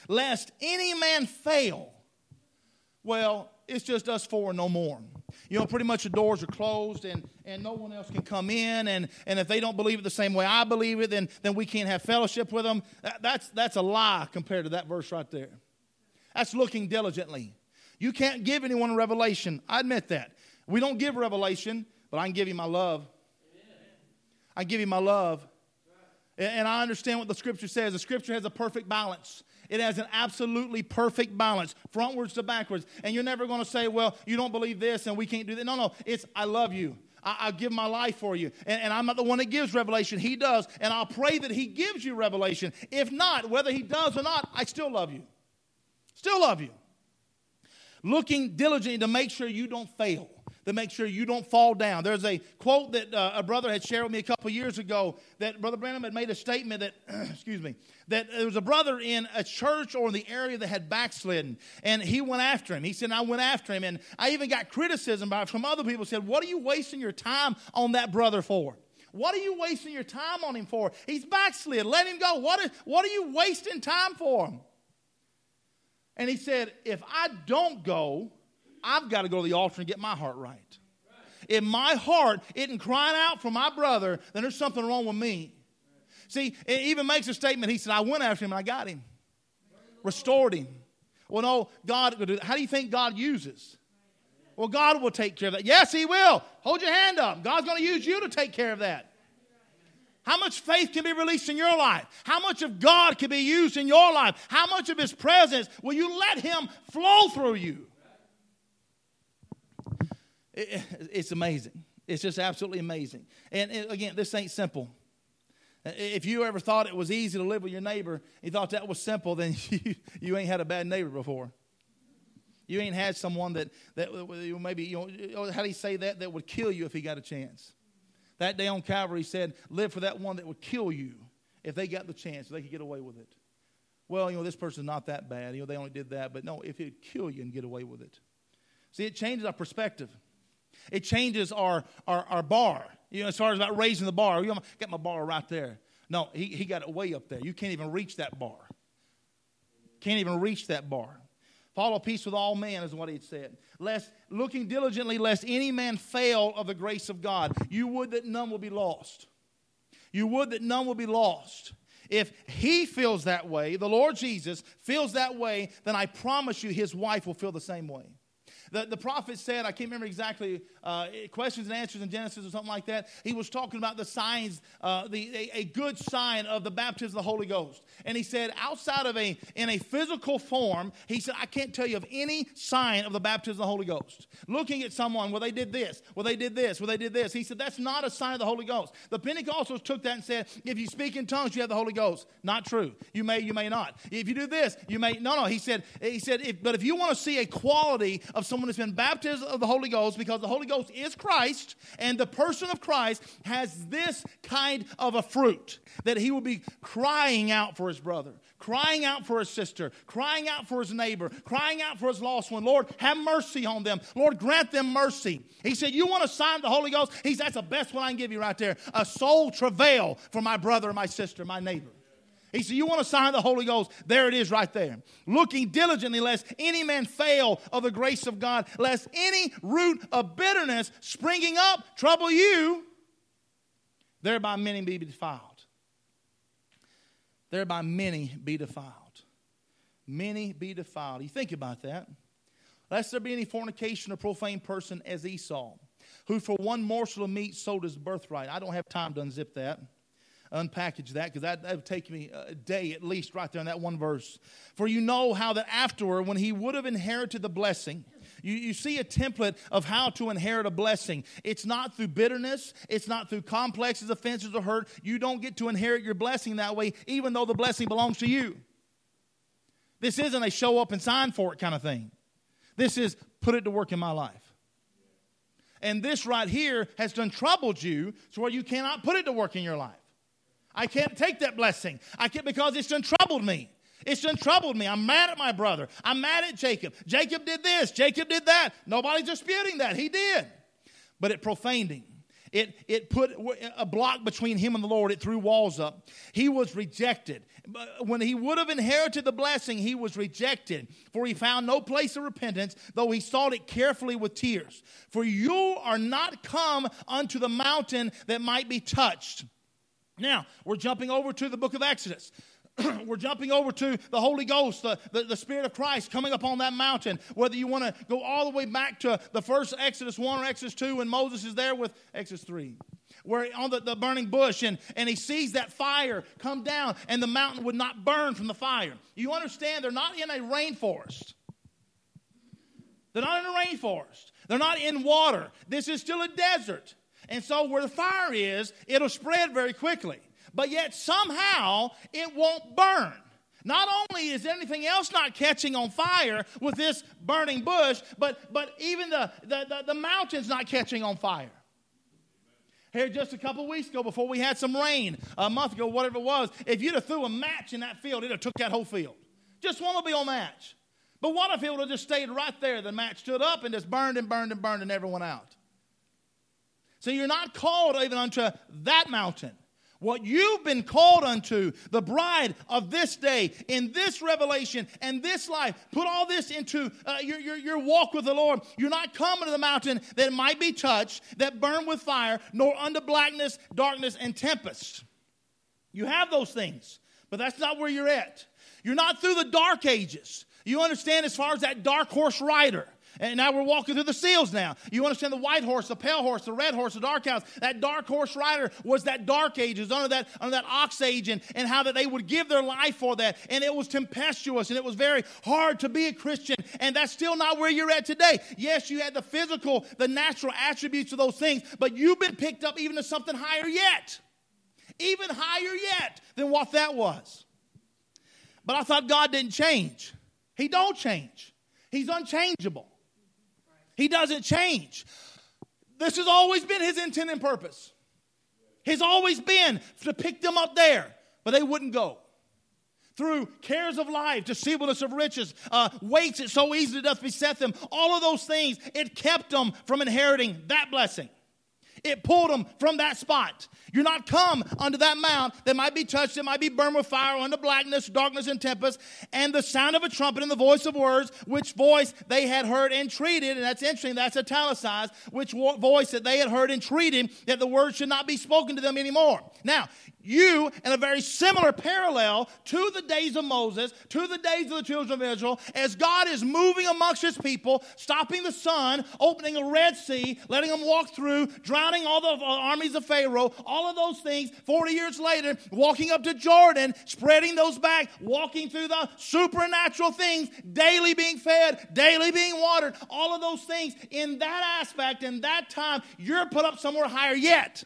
Lest any man fail. Well, it's just us four no more. You know, pretty much the doors are closed and, and no one else can come in. And, and if they don't believe it the same way I believe it, then, then we can't have fellowship with them. That, that's, that's a lie compared to that verse right there. That's looking diligently. You can't give anyone a revelation. I admit that. We don't give revelation, but I can give you my love. I give you my love. And I understand what the scripture says. The scripture has a perfect balance. It has an absolutely perfect balance, frontwards to backwards. And you're never going to say, well, you don't believe this and we can't do that. No, no. It's, I love you. I, give my life for you. And, and I'm not the one that gives revelation. He does. And I'll pray that He gives you revelation. If not, whether He does or not, I still love you. Still love you. Looking diligently to make sure you don't fail to make sure you don't fall down. There's a quote that uh, a brother had shared with me a couple years ago that Brother Branham had made a statement that, excuse me, that there was a brother in a church or in the area that had backslidden, and he went after him. He said, I went after him, and I even got criticism by, from other people said, What are you wasting your time on that brother for? What are you wasting your time on him for? He's backslid. Let him go. What, is, what are you wasting time for him? And he said, If I don't go, I've got to go to the altar and get my heart right. If my heart isn't crying out for my brother, then there's something wrong with me. See, it even makes a statement. He said, I went after him and I got him, restored him. Well, no, God, how do you think God uses? Well, God will take care of that. Yes, He will. Hold your hand up. God's going to use you to take care of that. How much faith can be released in your life? How much of God can be used in your life? How much of His presence will you let Him flow through you? it's amazing. It's just absolutely amazing. And again, this ain't simple. If you ever thought it was easy to live with your neighbor, you thought that was simple, then you, you ain't had a bad neighbor before. You ain't had someone that, that maybe, you know, how do you say that? That would kill you if he got a chance. That day on Calvary, said, live for that one that would kill you if they got the chance, they could get away with it. Well, you know, this person's not that bad. You know, they only did that. But no, if he'd kill you and get away with it. See, it changes our perspective. It changes our, our, our bar. You know, as far as about raising the bar. You know, got my bar right there. No, he, he got it way up there. You can't even reach that bar. Can't even reach that bar. Follow peace with all men is what he said. Lest looking diligently, lest any man fail of the grace of God. You would that none will be lost. You would that none will be lost. If he feels that way, the Lord Jesus feels that way, then I promise you his wife will feel the same way. The, the prophet said, I can't remember exactly, uh, questions and answers in Genesis or something like that. He was talking about the signs, uh, the, a, a, good sign of the baptism of the Holy Ghost. And he said, outside of a, in a physical form, he said, I can't tell you of any sign of the baptism of the Holy Ghost. Looking at someone, well, they did this, well, they did this, well, they did this. He said, that's not a sign of the Holy Ghost. The Pentecostals took that and said, if you speak in tongues, you have the Holy Ghost. Not true. You may, you may not. If you do this, you may, no, no. He said, he said, if, but if you want to see a quality of someone someone has been baptized of the Holy Ghost because the Holy Ghost is Christ, and the person of Christ has this kind of a fruit that he will be crying out for his brother, crying out for his sister, crying out for his neighbor, crying out for his lost one. Lord, have mercy on them. Lord, grant them mercy. He said, You want to sign the Holy Ghost? He said, That's the best one I can give you right there. A soul travail for my brother, my sister, my neighbor. He said, You want to sign the Holy Ghost? There it is right there. Looking diligently, lest any man fail of the grace of God, lest any root of bitterness springing up trouble you, thereby many be defiled. Thereby many be defiled. Many be defiled. You think about that. Lest there be any fornication or profane person as Esau, who for one morsel of meat sold his birthright. I don't have time to unzip that unpackage that because that, that would take me a day at least right there in that one verse. For you know how that afterward, when he would have inherited the blessing, you, you see a template of how to inherit a blessing. It's not through bitterness, it's not through complexes, offenses, or hurt. You don't get to inherit your blessing that way, even though the blessing belongs to you. This isn't a show up and sign for it kind of thing. This is put it to work in my life. And this right here has done troubled you to where you cannot put it to work in your life. I can't take that blessing. I can't because it's done troubled me. It's done troubled me. I'm mad at my brother. I'm mad at Jacob. Jacob did this. Jacob did that. Nobody's disputing that. He did. But it profaned him. It, it put a block between him and the Lord. It threw walls up. He was rejected. When he would have inherited the blessing, he was rejected. For he found no place of repentance, though he sought it carefully with tears. For you are not come unto the mountain that might be touched. Now, we're jumping over to the book of Exodus. we're jumping over to the Holy Ghost, the, the, the, Spirit of Christ coming up on that mountain. Whether you want to go all the way back to the first Exodus 1 or Exodus 2 when Moses is there with Exodus 3 where on the, the burning bush and, and he sees that fire come down and the mountain would not burn from the fire. You understand, they're not in a rainforest. They're not in a rainforest. They're not in water. This is still a desert. And so where the fire is, it'll spread very quickly but yet somehow it won't burn. Not only is anything else not catching on fire with this burning bush, but, but even the, the, the, the mountain's not catching on fire. Here, just a couple weeks ago, before we had some rain, a month ago, whatever it was, if you'd have threw a match in that field, it'd have took that whole field. Just one little match. But what if it would have just stayed right there? The match stood up and just burned and burned and burned and never went out. So you're not called even unto that mountain what you've been called unto, the bride of this day, in this revelation and this life. Put all this into uh, your, your, your walk with the Lord. You're not coming to the mountain that might be touched, that burn with fire, nor under blackness, darkness, and tempest. You have those things, but that's not where you're at. You're not through the dark ages. You understand as far as that dark horse rider. And now we're walking through the seals now. You understand the white horse, the pale horse, the red horse, the dark horse. That dark horse rider was that dark ages, under that, under that ox age, and, and how that they would give their life for that. And it was tempestuous and it was very hard to be a Christian. And that's still not where you're at today. Yes, you had the physical, the natural attributes of those things, but you've been picked up even to something higher yet. Even higher yet than what that was. But I thought God didn't change. He don't change. He's unchangeable. He doesn't change. This has always been his intent and purpose. He's always been to pick them up there, but they wouldn't go. Through cares of life, deceitfulness of riches, uh, weights that so easily doth beset them, all of those things, it kept them from inheriting that blessing. It pulled them from that spot. You're not come unto that mount that might be touched, that might be burned with fire, under blackness, darkness, and tempest, and the sound of a trumpet and the voice of words, which voice they had heard entreated, and that's interesting, that's italicized, which voice that they had heard entreated that the word should not be spoken to them anymore. Now, you in a very similar parallel to the days of Moses, to the days of the children of Israel, as God is moving amongst his people, stopping the sun, opening a Red Sea, letting them walk through, drowning all the uh, armies of Pharaoh, all of those things. 40 years later, walking up to Jordan, spreading those back, walking through the supernatural things, daily being fed, daily being watered, all of those things. In that aspect, in that time, you're put up somewhere higher yet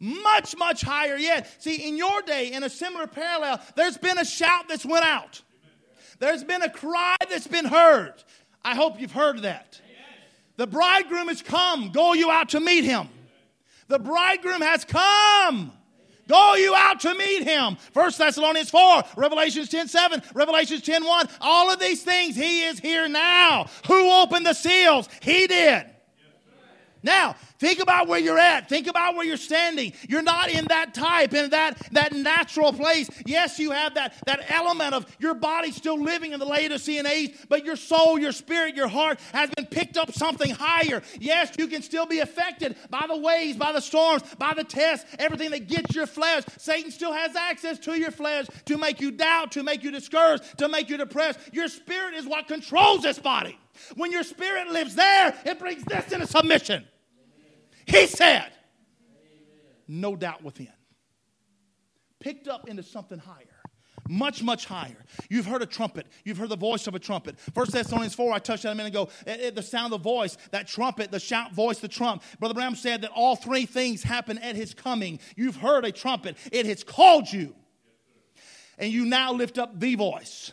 much, much higher yet. See, in your day, in a similar parallel, there's been a shout that's went out. There's been a cry that's been heard. I hope you've heard that. The bridegroom has come. Go you out to meet him. The bridegroom has come. Go you out to meet him. First Thessalonians 4, Revelations 10 7, Revelations 10 1. All of these things, he is here now. Who opened the seals? He did. Now, Think about where you're at. Think about where you're standing. You're not in that type, in that, that natural place. Yes, you have that, that element of your body still living in the Laodicean age, but your soul, your spirit, your heart has been picked up something higher. Yes, you can still be affected by the waves, by the storms, by the tests, everything that gets your flesh. Satan still has access to your flesh to make you doubt, to make you discouraged, to make you depressed. Your spirit is what controls this body. When your spirit lives there, it brings this into submission. He said, no doubt within. Picked up into something higher. much, much higher. You've heard a trumpet. You've heard the voice of a trumpet. First Thessalonians 4, I touched on a minute ago. It, it, the sound of the voice, that trumpet, the shout voice, the trump. Brother Branham said that all three things happen at his coming. You've heard a trumpet. It has called you. And you now lift up the voice.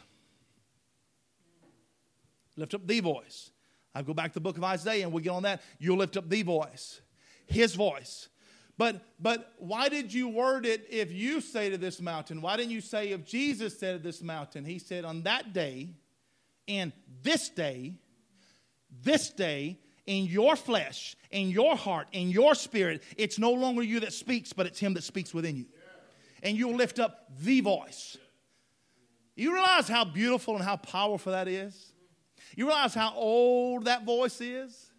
Lift up the voice. I go back to the book of Isaiah and we get on that. You'll lift up the voice, his voice. But but why did you word it if you say to this mountain? Why didn't you say if Jesus said to this mountain? He said on that day, and this day, this day, in your flesh, in your heart, in your spirit, it's no longer you that speaks, but it's him that speaks within you. And you'll lift up the voice. You realize how beautiful and how powerful that is? You realize how old that voice is?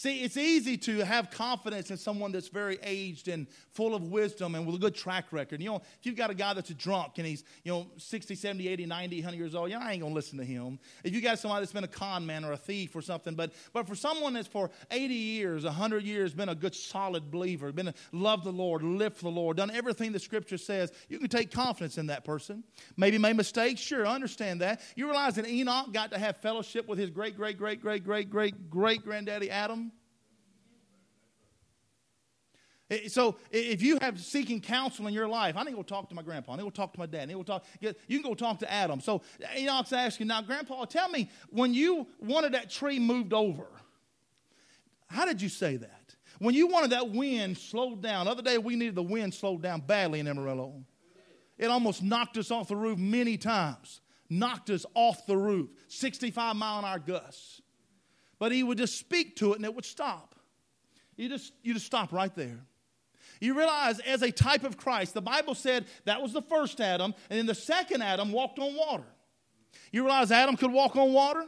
See, it's easy to have confidence in someone that's very aged and full of wisdom and with a good track record. You know, if you've got a guy that's a drunk and he's, you know, 60, 70, 80, 90, 100 years old, you know, I ain't going to listen to him. If you got somebody that's been a con man or a thief or something, but, but for someone that's for 80 years, 100 years, been a good solid believer, been a, loved the Lord, lived the Lord, done everything the scripture says, you can take confidence in that person. Maybe made mistakes, sure, understand that. You realize that Enoch got to have fellowship with his great, great, great, great, great, great, great granddaddy Adam? Eh, Eh, so if you have seeking counsel in your life, I need to go talk to my grandpa. I need to go talk to my dad. I need to go talk. You can go talk to Adam. So Enoch's asking now, Grandpa, tell me when you wanted that tree moved over, how did you say that? When you wanted that wind slowed down. The other day we needed the wind slowed down badly in Amarillo. It almost knocked us off the roof many times. Knocked us off the roof. 65 mile an hour gusts. But he would just speak to it and it would stop. You just you just stop right there. You realize, as a type of Christ, the Bible said that was the first Adam, and then the second Adam walked on water. You realize Adam could walk on water?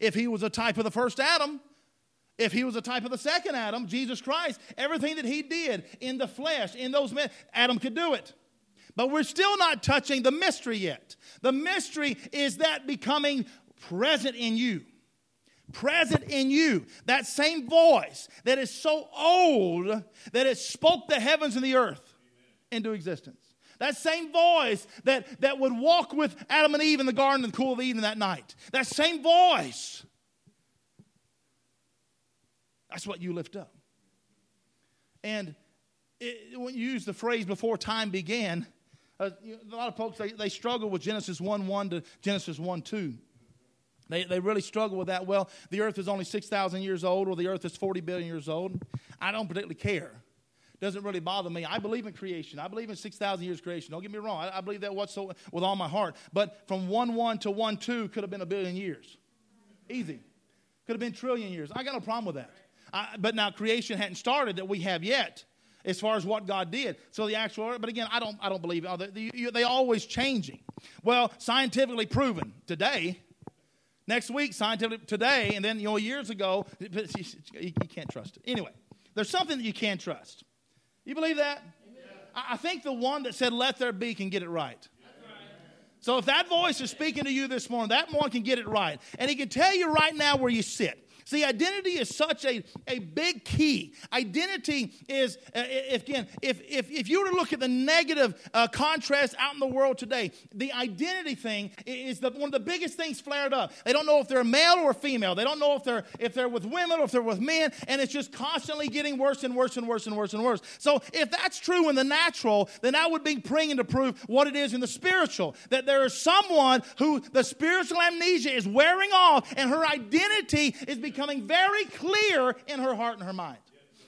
If he was a type of the first Adam, if he was a type of the second Adam, Jesus Christ, everything that he did in the flesh, in those men, Adam could do it. But we're still not touching the mystery yet. The mystery is that becoming present in you present in you. That same voice that is so old that it spoke the heavens and the earth into existence. That same voice that, that would walk with Adam and Eve in the garden in the cool of Eden that night. That same voice. That's what you lift up. And it, when you use the phrase before time began, uh, you know, a lot of folks, they, they struggle with Genesis 1 1 to Genesis 1 2. They, they really struggle with that. Well, the earth is only 6,000 years old, or the earth is 40 billion years old. I don't particularly care. Doesn't really bother me. I believe in creation. I believe in 6,000 years creation. Don't get me wrong. I, I believe that what's with all my heart. But from 1 1 to 1 2 could have been a billion years. Easy. Could have been trillion years. I got no problem with that. I, but now creation hadn't started that we have yet as far as what God did. So the actual, but again, I don't, I don't believe it. They, they always changing. Well, scientifically proven today Next week, scientific today, and then you know years ago, you can't trust it. Anyway, there's something that you can't trust. You believe that? I think the one that said "Let there be" can get it right. So if that voice is speaking to you this morning, that one can get it right, and he can tell you right now where you sit. See, identity is such a, a big key. Identity is, uh, if, again, if, if, if you were to look at the negative uh, contrast out in the world today, the identity thing is the, one of the biggest things flared up. They don't know if they're male or female. They don't know if they're, if they're with women or if they're with men, and it's just constantly getting worse and worse and worse and worse and worse. So if that's true in the natural, then I would be bringing to prove what it is in the spiritual. That there is someone who the spiritual amnesia is wearing off, and her identity is becoming becoming very clear in her heart and her mind.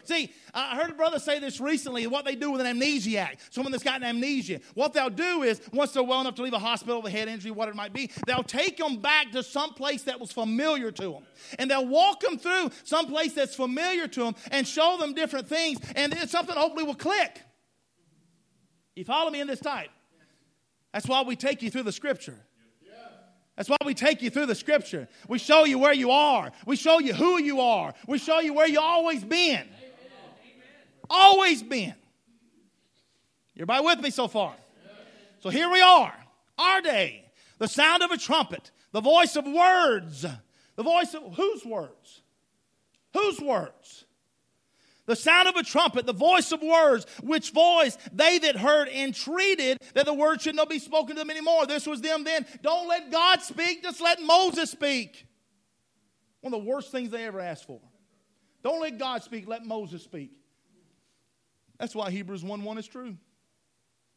See, I heard a brother say this recently what they do with an amnesiac, someone that's got an amnesia. What they'll do is, once they're well enough to leave a hospital, the head injury, what it might be, they'll take them back to some place that was familiar to them. And they'll walk them through some place that's familiar to them and show them different things, and then something hopefully will click. You follow me in this type? That's why we take you through the scripture. That's why we take you through the scripture. We show you where you are. We show you who you are. We show you where you always been. Always been. Everybody with me so far? So here we are, our day. The sound of a trumpet, the voice of words. The voice of whose words? Whose words? The sound of a trumpet, the voice of words, which voice they that heard entreated that the word should not be spoken to them anymore. This was them then. Don't let God speak, just let Moses speak. One of the worst things they ever asked for. Don't let God speak, let Moses speak. That's why Hebrews 1 1 is true.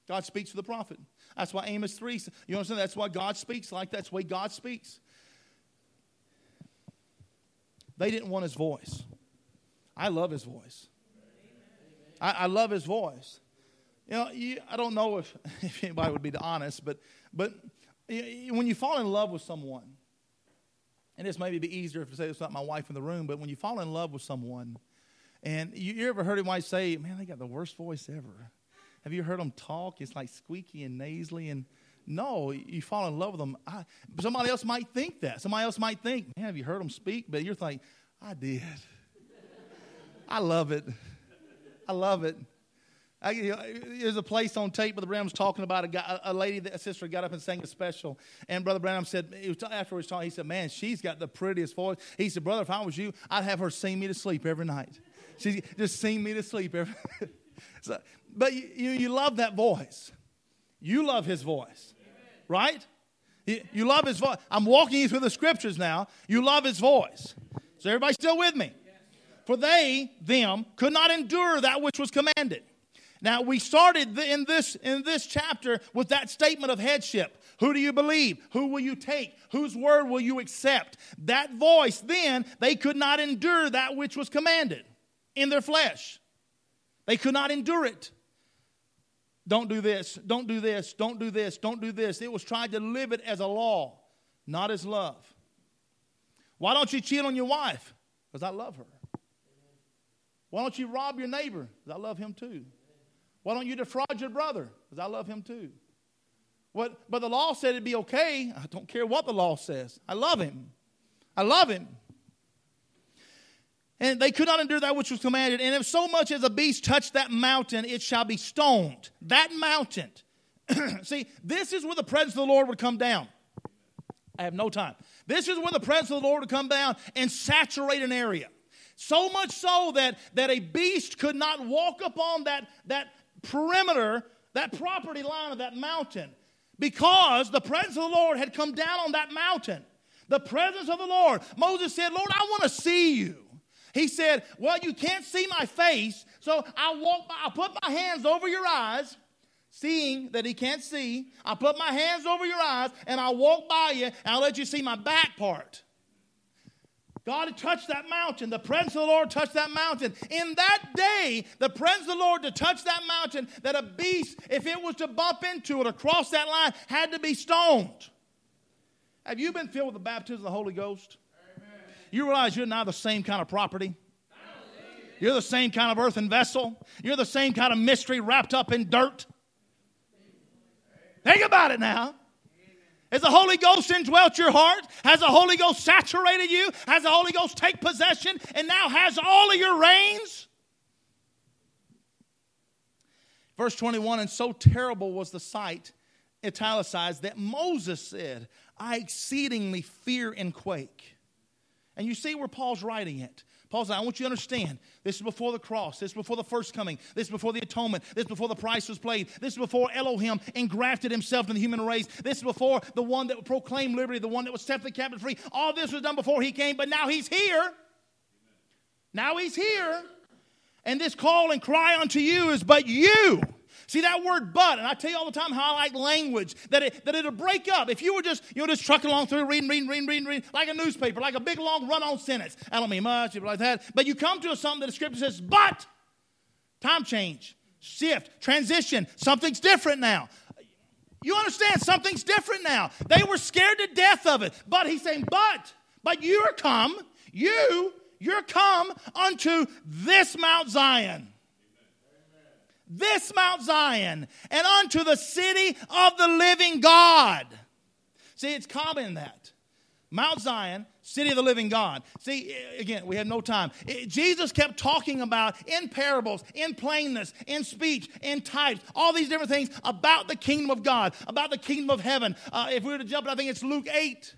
God speaks to the prophet. That's why Amos 3, you understand? That's why God speaks like that's the way God speaks. They didn't want his voice. I love his voice. I, I love his voice. You know, you, I don't know if, if anybody would be honest, but, but when you fall in love with someone, and this may be easier if I say it's not my wife in the room, but when you fall in love with someone, and you, you ever heard anybody say, man, they got the worst voice ever? Have you heard them talk? It's like squeaky and nasally and no, you fall in love with them. I, somebody else might think that. Somebody else might think, man, have you heard them speak? But you're thinking, I did. I love it. I love it. I, you know, there's a place on tape Brother Branham was talking about a, guy, a lady, that, a sister got up and sang a special. And Brother Branham said, he was, talking, he said, Man, she's got the prettiest voice. He said, Brother, if I was you, I'd have her sing me to sleep every night. She just sing me to sleep every so, But you, you, you, love that voice. You love his voice, right? You, you love his voice. I'm walking you through the scriptures now. You love his voice. So, everybody still with me? For they, them, could not endure that which was commanded. Now, we started in this, in this chapter with that statement of headship. Who do you believe? Who will you take? Whose word will you accept? That voice, then, they could not endure that which was commanded in their flesh. They could not endure it. Don't do this, don't do this, don't do this, don't do this. It was trying to live it as a law, not as love. Why don't you cheat on your wife? Because I love her. Why don't you rob your neighbor? Because I love him too. Why don't you defraud your brother? Because I love him too. What, but the law said it'd be okay. I don't care what the law says. I love him. I love him. And they could not endure that which was commanded. And if so much as a beast touch that mountain, it shall be stoned. That mountain. See, this is where the presence of the Lord would come down. I have no time. This is where the presence of the Lord would come down and saturate an area. So much so that, that a beast could not walk upon that, that perimeter, that property line of that mountain, because the presence of the Lord had come down on that mountain. The presence of the Lord. Moses said, Lord, I want to see you. He said, Well, you can't see my face, so I'll walk by, I'll put my hands over your eyes, seeing that he can't see. I'll put my hands over your eyes and I'll walk by you and I'll let you see my back part. God touched that mountain. The presence of the Lord touched that mountain. In that day, the presence of the Lord to touch that mountain, that a beast, if it was to bump into it or cross that line, had to be stoned. Have you been filled with the baptism of the Holy Ghost? Amen. You realize you're now the same kind of property? You're the same kind of earthen vessel. You're the same kind of mystery wrapped up in dirt. Think about it now. Has the Holy Ghost indwelt your heart? Has the Holy Ghost saturated you? Has the Holy Ghost take possession and now has all of your reins? Verse 21 And so terrible was the sight, italicized, that Moses said, I exceedingly fear and quake. And you see where Paul's writing it. Paul said, I want you to understand this is before the cross. This is before the first coming. This is before the atonement. This is before the price was paid. This is before Elohim engrafted himself in the human race. This is before the one that proclaimed liberty, the one that was set the captive free. All this was done before he came, but now he's here. Now he's here. And this call and cry unto you is, but you. See that word but, and I tell you all the time how I like language, that, it, that it'll break up. If you were just, you know, just trucking along through, reading, reading, reading, reading, reading, like a newspaper, like a big long run-on sentence. I don't mean much, people like that. But you come to something that the scripture says, but, time change, shift, transition, something's different now. You understand, something's different now. They were scared to death of it. But he's saying, but, but you're come, you, you're come unto this Mount Zion this Mount Zion and unto the city of the living God. See, it's common that. Mount Zion, city of the living God. See, again, we have no time. Jesus kept talking about in parables, in plainness, in speech, in types, all these different things about the kingdom of God, about the kingdom of heaven. Uh, if we were to jump, I think it's Luke 8.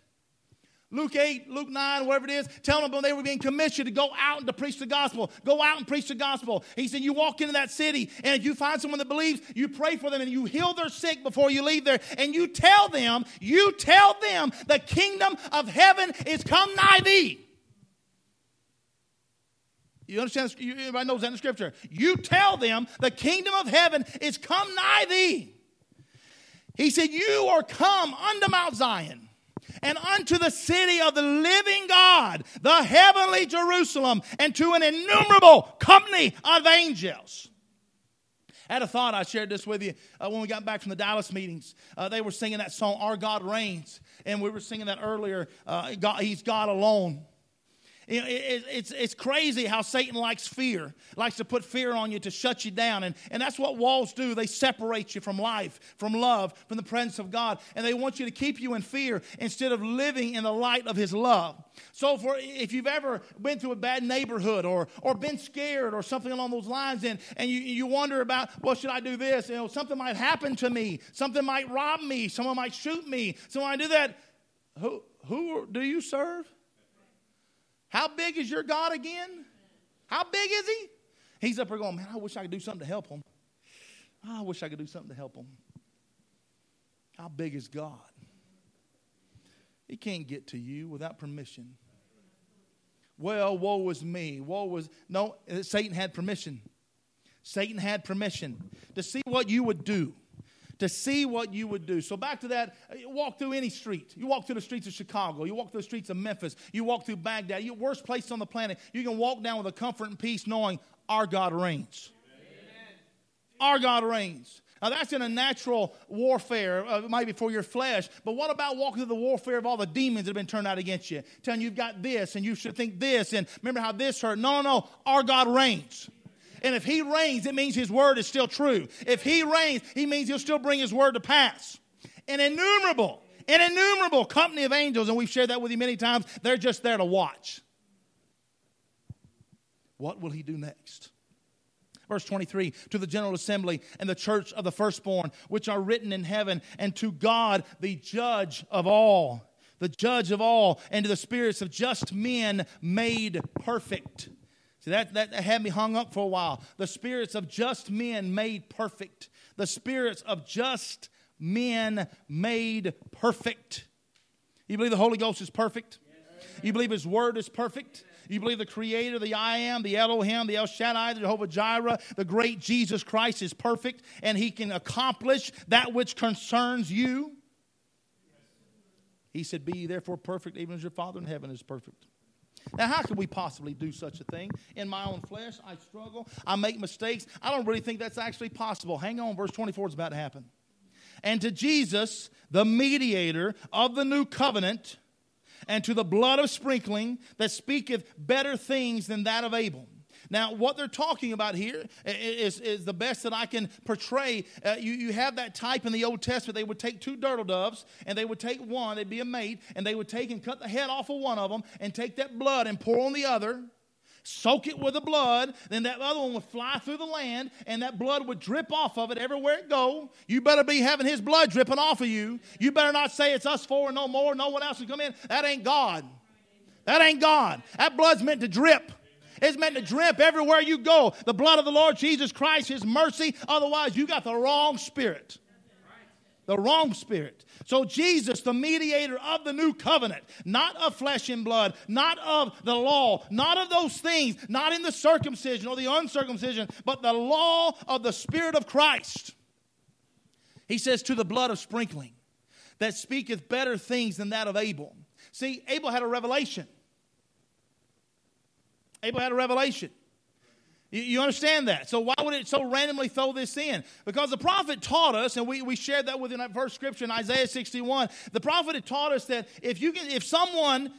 Luke 8, Luke 9, whatever it is, telling them they were being commissioned to go out and to preach the gospel. Go out and preach the gospel. He said, You walk into that city, and if you find someone that believes, you pray for them and you heal their sick before you leave there. And you tell them, you tell them the kingdom of heaven is come nigh thee. You understand? Everybody knows that in the scripture. You tell them the kingdom of heaven is come nigh thee. He said, You are come unto Mount Zion and unto the city of the living God, the heavenly Jerusalem, and to an innumerable company of angels. I had a thought, I shared this with you uh, when we got back from the Dallas meetings. Uh, they were singing that song, Our God Reigns, and we were singing that earlier, uh, God, He's God alone. You know, it, it's, it's crazy how Satan likes fear, likes to put fear on you to shut you down. And, and that's what walls do. They separate you from life, from love, from the presence of God. And they want you to keep you in fear instead of living in the light of His love. So, for, if you've ever been through a bad neighborhood or, or been scared or something along those lines, and, and you, you wonder about, well, should I do this? You know, something might happen to me. Something might rob me. Someone might shoot me. Someone might do that. Who, who do you serve? How big is your God again? How big is he? He's up there going, Man, I wish I could do something to help him. I wish I could do something to help him. How big is God? He can't get to you without permission. Well, woe was me. Woe was. No, Satan had permission. Satan had permission to see what you would do to see what you would do. So, back to that, walk through any street. You walk through the streets of Chicago. You walk through the streets of Memphis. You walk through Baghdad. Your worst place on the planet. You can walk down with a comfort and peace knowing our God reigns. Amen. Our God reigns. Now, that's in a natural warfare, uh, maybe for your flesh. But what about walking through the warfare of all the demons that have been turned out against you? Telling you you've got this and you should think this and remember how this hurt. No, no, no. Our God reigns. And if he reigns, it means his word is still true. If he reigns, he means he'll still bring his word to pass. An innumerable, an innumerable company of angels, and we've shared that with you many times, they're just there to watch. What will he do next? Verse 23 To the general assembly and the church of the firstborn, which are written in heaven, and to God, the judge of all, the judge of all, and to the spirits of just men made perfect See, that, that had me hung up for a while. The spirits of just men made perfect. The spirits of just men made perfect. You believe the Holy Ghost is perfect? You believe His Word is perfect? You believe the Creator, the I Am, the Elohim, the El Shaddai, the Jehovah Jireh, the great Jesus Christ is perfect and He can accomplish that which concerns you? He said, Be therefore perfect, even as your Father in heaven is perfect. Now, how could we possibly do such a thing? In my own flesh, I struggle, I make mistakes. I don't really think that's actually possible. Hang on, verse 24 is about to happen. And to Jesus, the mediator of the new covenant, and to the blood of sprinkling that speaketh better things than that of Abel. Now, what they're talking about here is, is the best that I can portray. Uh, you, you have that type in the Old Testament. They would take two turtle doves, and they would take one, it'd be a mate, and they would take and cut the head off of one of them, and take that blood and pour on the other soak it with the blood, then that other one would fly through the land, and that blood would drip off of it everywhere it go. You better be having his blood dripping off of you. You better not say it's us four no more, no one else will come in. That ain't God. That ain't God. That blood's meant to drip. It's meant to drip everywhere you go. The blood of the Lord Jesus Christ, His mercy. Otherwise, you got the wrong spirit. The wrong spirit. So, Jesus, the mediator of the new covenant, not of flesh and blood, not of the law, not of those things, not in the circumcision or the uncircumcision, but the law of the Spirit of Christ. He says, to the blood of sprinkling that speaketh better things than that of Abel. See, Abel had a revelation. Abel had a revelation. You, understand that? So why would it so randomly throw this in? Because the prophet taught us, and we, we shared that within that verse scripture in Isaiah 61. The prophet had taught us that if you can, if someone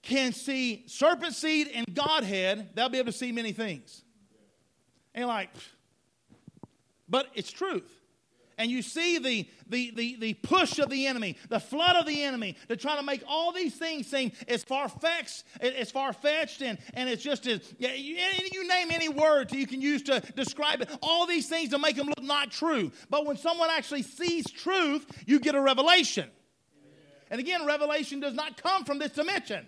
can see serpent seed and Godhead, they'll be able to see many things. And like, but it's truth and you see the, the, the, the push of the enemy, the flood of the enemy to try to make all these things seem as far-fetched, as far-fetched and, and it's just as, you, you name any word you can use to describe it, all these things to make them look not true. But when someone actually sees truth, you get a revelation. And again, revelation does not come from this dimension.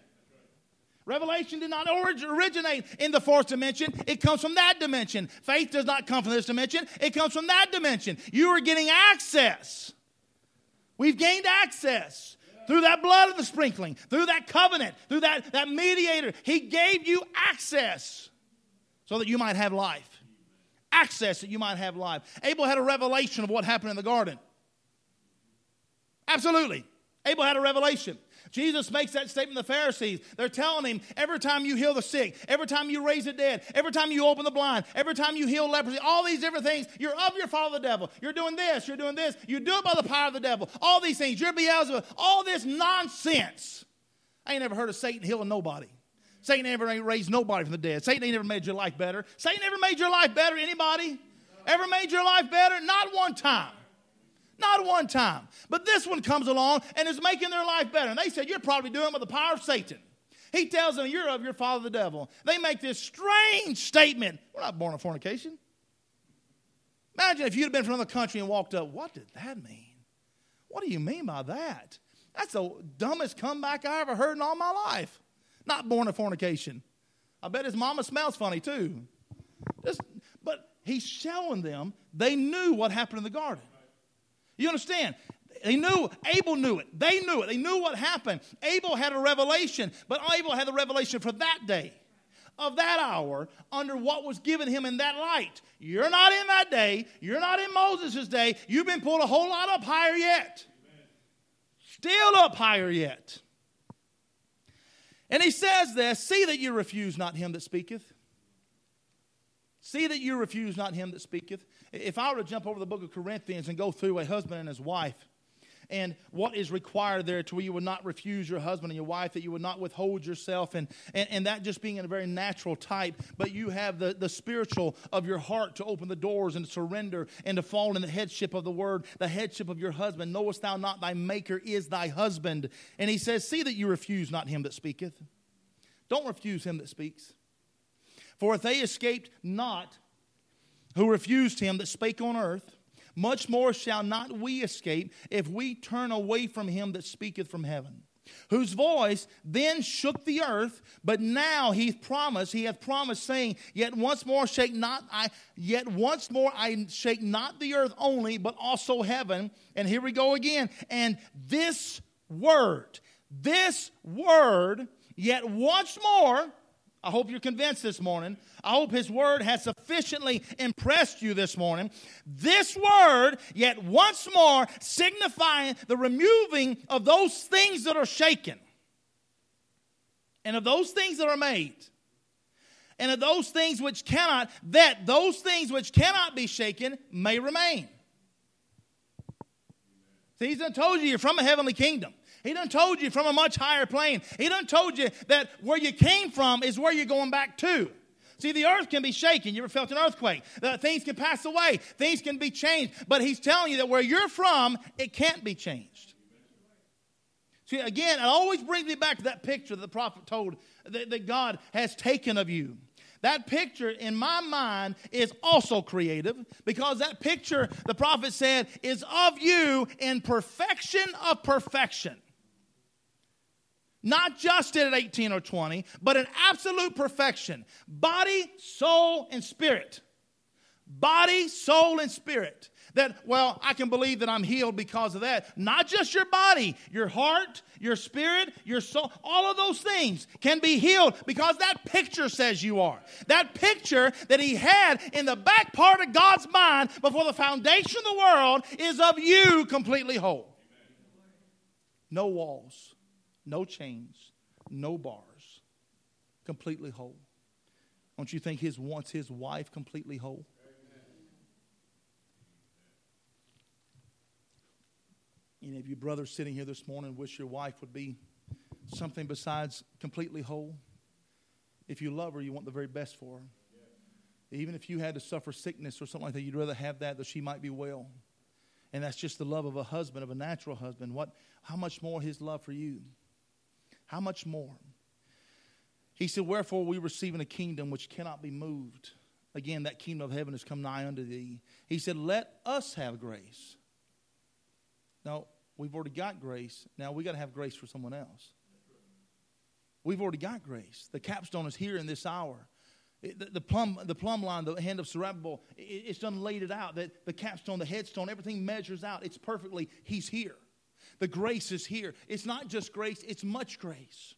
Revelation did not originate in the fourth dimension. It comes from that dimension. Faith does not come from this dimension. It comes from that dimension. You are getting access. We've gained access through that blood of the sprinkling, through that covenant, through that, that mediator. He gave you access so that you might have life. Access that you might have life. Abel had a revelation of what happened in the garden. Absolutely. Abel had a revelation. Jesus makes that statement to the Pharisees. They're telling him every time you heal the sick, every time you raise the dead, every time you open the blind, every time you heal leprosy, all these different things, you're of your father the devil. You're doing this, you're doing this, you do it by the power of the devil. All these things, you're Beelzebub, all this nonsense. I ain't never heard of Satan healing nobody. Satan never raised nobody from the dead. Satan ain't never made your life better. Satan never made your life better. Anybody? Ever made your life better? Not one time. Not one time. But this one comes along and is making their life better. And they said, You're probably doing it with the power of Satan. He tells them, You're of your father the devil. They make this strange statement We're not born of fornication. Imagine if you'd been from another country and walked up, What did that mean? What do you mean by that? That's the dumbest comeback I ever heard in all my life. Not born of fornication. I bet his mama smells funny too. Just, but he's showing them they knew what happened in the garden. You understand? They knew, Abel knew it. They knew it. They knew what happened. Abel had a revelation, but Abel had the revelation for that day, of that hour, under what was given him in that light. You're not in that day. You're not in Moses' day. You've been pulled a whole lot up higher yet. Still up higher yet. And he says this See that you refuse not him that speaketh. See that you refuse not him that speaketh. If I were to jump over the book of Corinthians and go through a husband and his wife, and what is required there to where you would not refuse your husband and your wife, that you would not withhold yourself, and, and, and that just being in a very natural type, but you have the, the spiritual of your heart to open the doors and to surrender and to fall in the headship of the word, the headship of your husband. Knowest thou not thy maker is thy husband? And he says, See that you refuse not him that speaketh. Don't refuse him that speaks. For if they escaped not who refused him that spake on earth, much more shall not we escape if we turn away from him that speaketh from heaven whose voice then shook the earth but now he promised he hath promised saying yet once more shake not i yet once more i shake not the earth only but also heaven. And here we go again. And this word this word yet once more I hope you're convinced this morning. I hope His Word has sufficiently impressed you this morning. This Word, yet once more, signifying the removing of those things that are shaken, and of those things that are made, and of those things which cannot, that those things which cannot be shaken may remain. See, He's told you you're from a heavenly kingdom. He done told you from a much higher plane. He done told you that where you came from is where you're going back to. See, the earth can be shaken. You ever felt an earthquake? The things can pass away. Things can be changed. But he's telling you that where you're from, it can't be changed. See, again, it always brings me back to that picture that the prophet told that, that God has taken of you. That picture, in my mind, is also creative because that picture, the prophet said, is of you in perfection of perfection not just at 18 or 20, but in absolute perfection body, soul, and spirit. Body, soul, and spirit. That, well, I can believe that I'm healed because of that. Not just your body, your heart, your spirit, your soul, all of those things can be healed because that picture says you are. That picture that he had in the back part of God's mind before the foundation of the world is of you completely whole. No walls no chains, no bars, completely whole. Don't you think his wants his wife completely whole? Any of you brothers sitting here this morning wish your wife would be something besides completely whole? If you love her, you want the very best for her. Even if you had to suffer sickness or something like that, you'd rather have that that she might be well. And that's just the love of a husband, of a natural husband. What how much more his love for you? How much more? He said, Wherefore we receiving a kingdom which cannot be moved. Again, that kingdom of heaven has come nigh unto thee. He said, Let us have grace. Now, We've already got grace. Now we got to have grace for someone else. We've already got grace. The capstone is here in this hour. The, the, plumb, the plumb line, the hand of Zerubbabel, it, it's done laid it out. That the capstone, the headstone, everything measures out. It's perfectly, he's here. The grace is here. It's not just grace, it's much grace.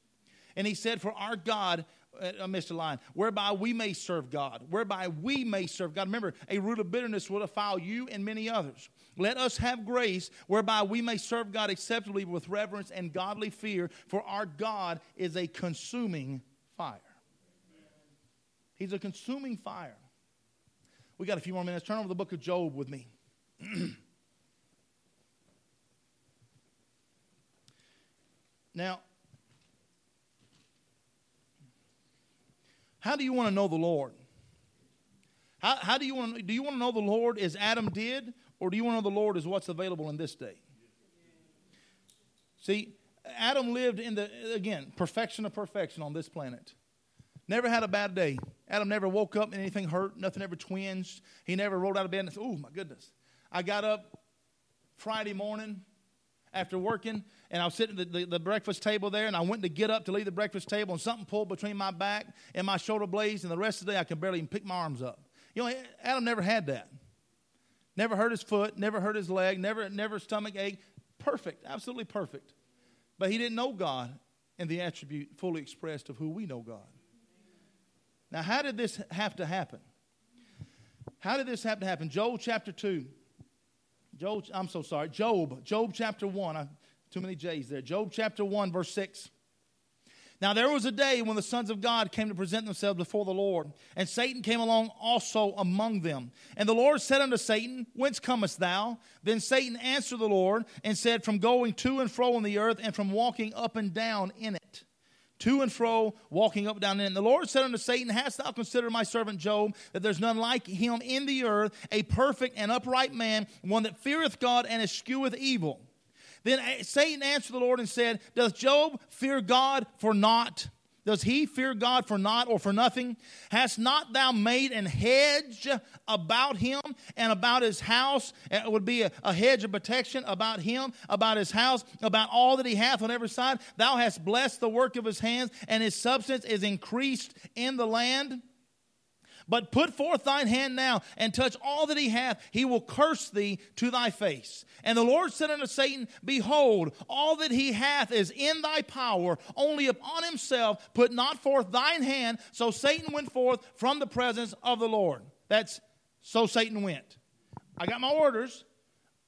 And he said, For our God, uh, I missed a line, whereby we may serve God, whereby we may serve God. Remember, a root of bitterness will defile you and many others. Let us have grace whereby we may serve God acceptably with reverence and godly fear, for our God is a consuming fire. He's a consuming fire. We got a few more minutes. Turn over the book of Job with me. now, how do you want to know the Lord? How, how do you want to, do you want to know the Lord as Adam did, or do you want to know the Lord as what's available in this day? See, Adam lived in the, again, perfection of perfection on this planet. Never had a bad day. Adam never woke up and anything hurt. Nothing ever twinged. He never rolled out of bed and said, Oh, my goodness. I got up Friday morning after working and I was sitting at the, the, the, breakfast table there and I went to get up to leave the breakfast table and something pulled between my back and my shoulder blades and the rest of the day I could barely even pick my arms up. You know, Adam never had that. Never hurt his foot, never hurt his leg, never, never stomach ache. Perfect, absolutely perfect. But he didn't know God in the attribute fully expressed of who we know God. Now, how did this have to happen? How did this have to happen? Job chapter 2. Job, I'm so sorry. Job, Job chapter 1. I, too many J's there. Job chapter 1, verse 6. Now there was a day when the sons of God came to present themselves before the Lord, and Satan came along also among them. And the Lord said unto Satan, Whence comest thou? Then Satan answered the Lord and said, From going to and fro in the earth, and from walking up and down in it to and fro, walking up and down. in And the Lord said unto Satan, Hast thou considered my servant Job, that there's none like him in the earth, a perfect and upright man, one that feareth God and escheweth evil? Then Satan answered the Lord and said, Does Job fear God for naught? Does he fear God for naught or for nothing? Hast not thou made an hedge about him and about his house? It would be a, a, hedge of protection about him, about his house, about all that he hath on every side. Thou hast blessed the work of his hands, and his substance is increased in the land. But put forth thine hand now and touch all that he hath. He will curse thee to thy face. And the Lord said unto Satan, Behold, all that he hath is in thy power. Only upon himself put not forth thine hand. So Satan went forth from the presence of the Lord. That's so Satan went. I got my orders.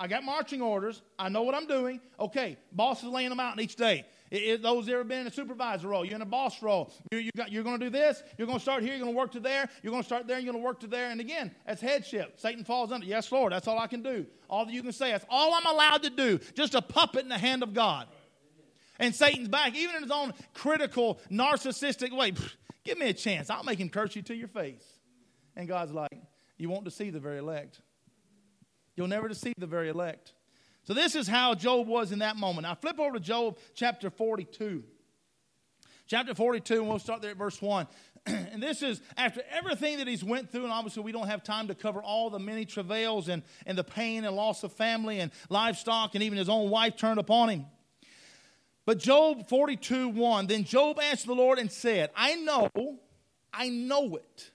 I got marching orders. I know what I'm doing. Okay, boss is laying them out each day. Those ever been in a supervisor role, you're in a boss role. You, you got, you're going to do this. You're going to start here. You're going to work to there. You're going to start there. You're going to work to there. And again, that's headship. Satan falls under. Yes, Lord. That's all I can do. All that you can say. That's all I'm allowed to do. Just a puppet in the hand of God. And Satan's back, even in his own critical, narcissistic way. Give me a chance. I'll make him curse you to your face. And God's like, you won't deceive the very elect. You'll never deceive the very elect. So this is how Job was in that moment. Now flip over to Job chapter 42. Chapter 42, and we'll start there at verse 1. and this is after everything that he's went through, and obviously we don't have time to cover all the many travails and, and the pain and loss of family and livestock, and even his own wife turned upon him. But Job 42, 1, then Job answered the Lord and said, I know, I know it,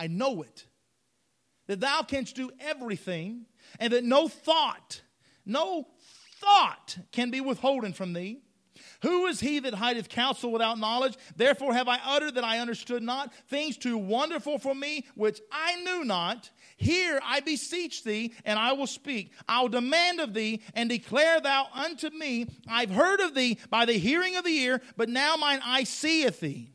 I know it, that thou canst do everything, and that no thought no thought can be withholden from thee. Who is he that hideth counsel without knowledge? Therefore have I uttered that I understood not things too wonderful for me, which I knew not. Here I beseech thee, and I will speak. I will demand of thee, and declare thou unto me. I've heard of thee by the hearing of the ear, but now mine eye seeth thee.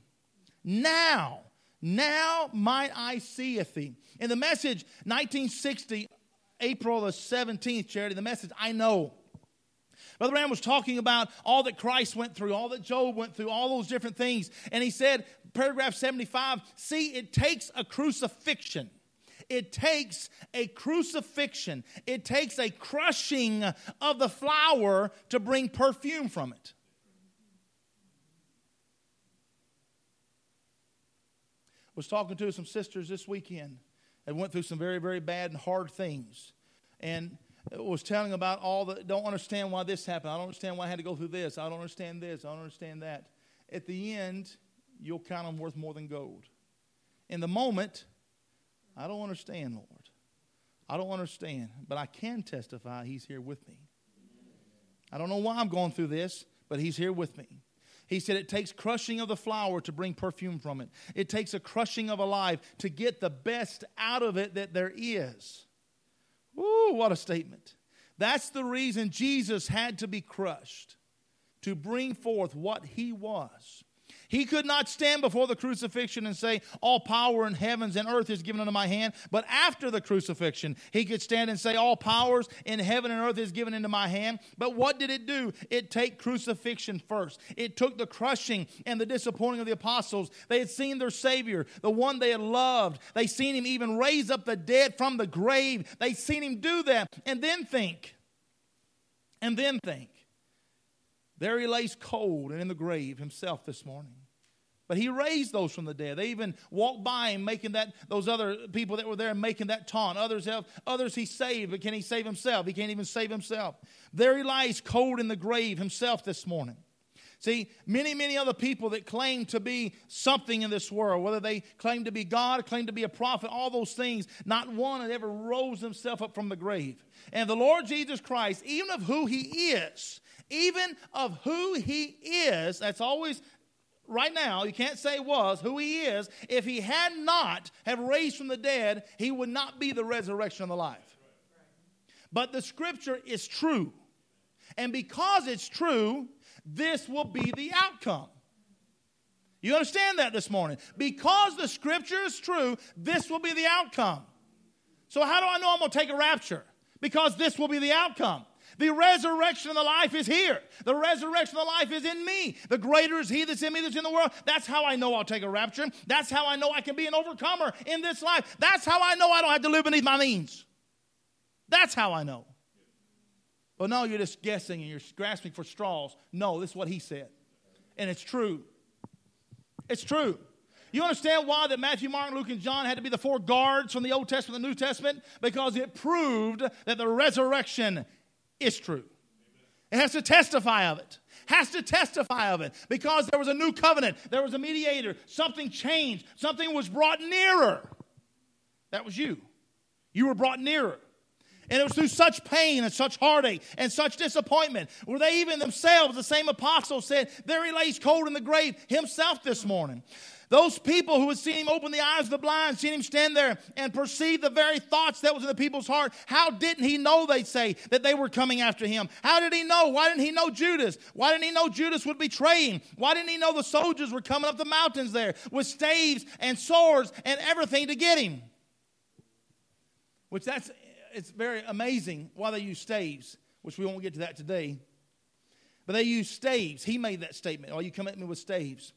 Now, now mine eye seeth thee. In the message 1960 April the 17th, Charity, the message, I know. Brother Branham was talking about all that Christ went through, all that Job went through, all those different things. And he said, paragraph 75, see, it takes a crucifixion. It takes a crucifixion. It takes a crushing of the flower to bring perfume from it. was talking to some sisters this weekend and went through some very, very bad and hard things. And was telling about all the don't understand why this happened. I don't understand why I had to go through this. I don't understand this. I don't understand that. At the end, you'll count them worth more than gold. In the moment, I don't understand, Lord. I don't understand, but I can testify He's here with me. I don't know why I'm going through this, but He's here with me. He said it takes crushing of the flower to bring perfume from it. It takes a crushing of a life to get the best out of it that there is. Ooh, what a statement. That's the reason Jesus had to be crushed to bring forth what he was. He could not stand before the crucifixion and say, All power in heavens and earth is given unto my hand. But after the crucifixion, he could stand and say, All powers in heaven and earth is given into my hand. But what did it do? It take crucifixion first. It took the crushing and the disappointing of the apostles. They had seen their Savior, the one they had loved. They seen him even raise up the dead from the grave. They seen him do that. And then think, and then think there he lays cold and in the grave himself this morning. But he raised those from the dead. They even walked by him, making that those other people that were there making that taunt. Others have others he saved, but can he save himself? He can't even save himself. There he lies cold in the grave himself this morning. See, many, many other people that claim to be something in this world, whether they claim to be God, claim to be a prophet, all those things, not one had ever rose himself up from the grave. And the Lord Jesus Christ, even of who he is, even of who he is, that's always right now, you can't say was, who he is, if he had not have raised from the dead, he would not be the resurrection of the life. But the scripture is true. And because it's true, this will be the outcome. You understand that this morning? Because the scripture is true, this will be the outcome. So, how do I know I'm going to take a rapture? Because this will be the outcome. The resurrection of the life is here. The resurrection of the life is in me. The greater is He that's in me that's in the world. That's how I know I'll take a rapture. That's how I know I can be an overcomer in this life. That's how I know I don't have to live beneath my means. That's how I know. But no, you're just guessing and you're grasping for straws. No, this is what He said. And it's true. It's true. You understand why that Matthew, Mark, Luke, and John had to be the four guards from the Old Testament and the New Testament? Because it proved that the resurrection is true. It has to testify of it. Has to testify of it because there was a new covenant, there was a mediator, something changed, something was brought nearer. That was you. You were brought nearer. And it was through such pain and such heartache and such disappointment where they even themselves, the same apostle said, There he lays cold in the grave himself this morning. Those people who had seen him open the eyes of the blind, seen him stand there and perceive the very thoughts that was in the people's heart, how didn't he know, they say, that they were coming after him? How did he know? Why didn't he know Judas? Why didn't he know Judas would betray him? Why didn't he know the soldiers were coming up the mountains there with staves and swords and everything to get him? Which that's, it's very amazing why they use staves, which we won't get to that today. But they use staves. He made that statement. Oh, you come at me with staves.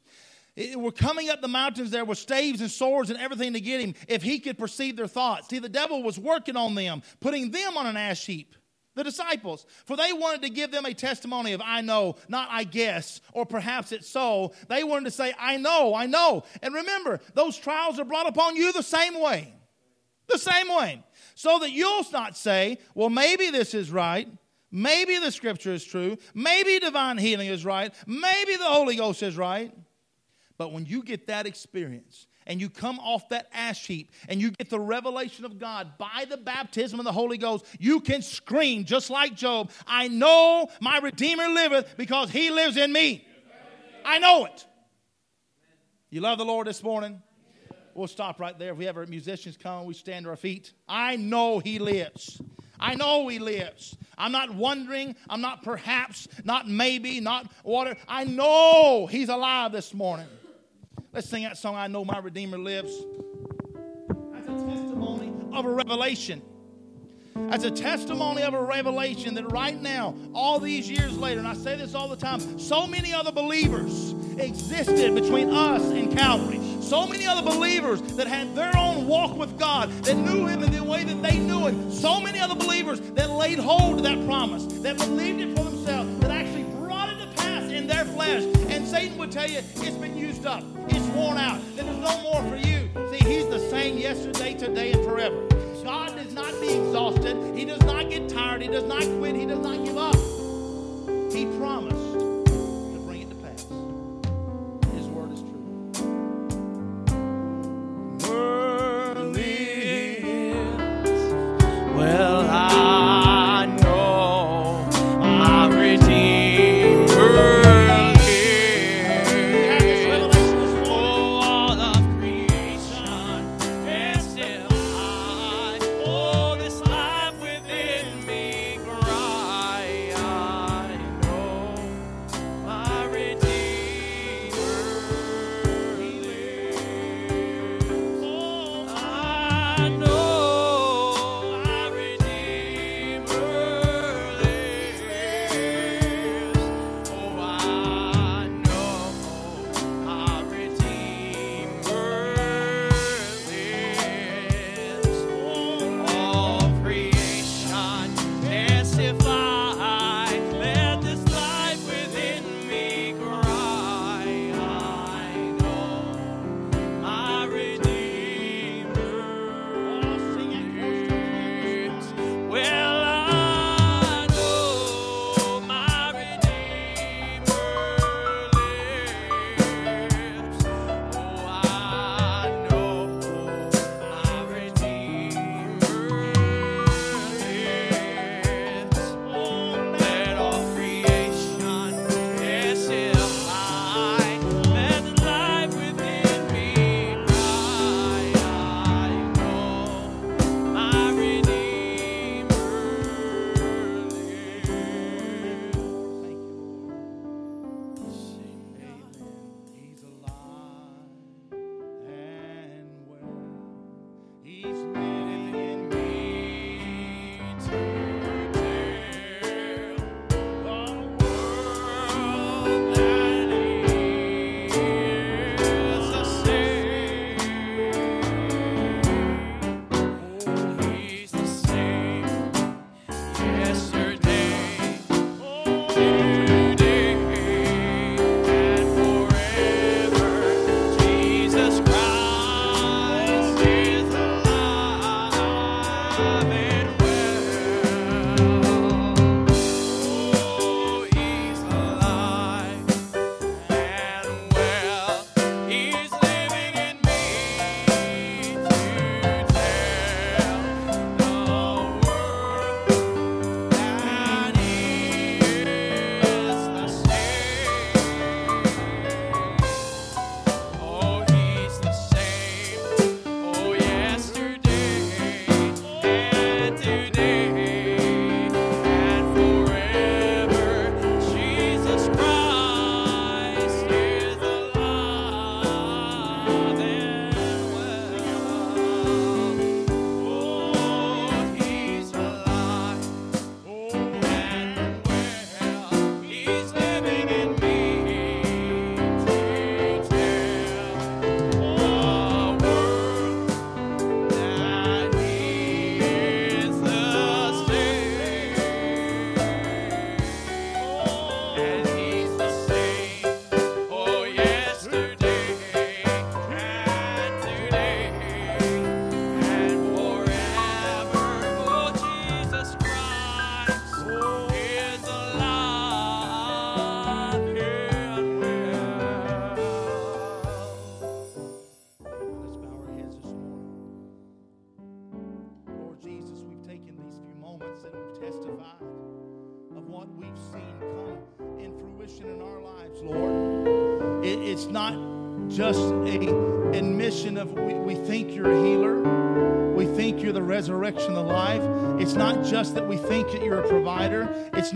It, we're coming up the mountains there with staves and swords and everything to get him if he could perceive their thoughts. See, the devil was working on them, putting them on an ash heap. The disciples, for they wanted to give them a testimony of I know, not I guess, or perhaps it's so. They wanted to say, I know, I know. And remember, those trials are brought upon you the same way. The same way. So that you'll not say, well, maybe this is right. Maybe the scripture is true. Maybe divine healing is right. Maybe the Holy Ghost is right. But when you get that experience and you come off that ash heap and you get the revelation of God by the baptism of the Holy Ghost, you can scream just like Job I know my Redeemer liveth because he lives in me. I know it. You love the Lord this morning? We'll stop right there. If we have our musicians come, we stand to our feet. I know he lives. I know he lives. I'm not wondering. I'm not perhaps, not maybe, not whatever. I know he's alive this morning. Let's sing that song, I Know My Redeemer Lives. That's a testimony of a revelation. That's a testimony of a revelation that right now, all these years later, and I say this all the time, so many other believers existed between us and Calvary. So many other believers that had their own walk with God, that knew Him in the way that they knew Him. So many other believers that laid hold of that promise, that believed it for themselves, their flesh. And Satan would tell you it's been used up, it's worn out, that there's no more for you. See, he's the same yesterday, today, and forever. God does not be exhausted, he does not get tired, he does not quit, he does not give up. He promised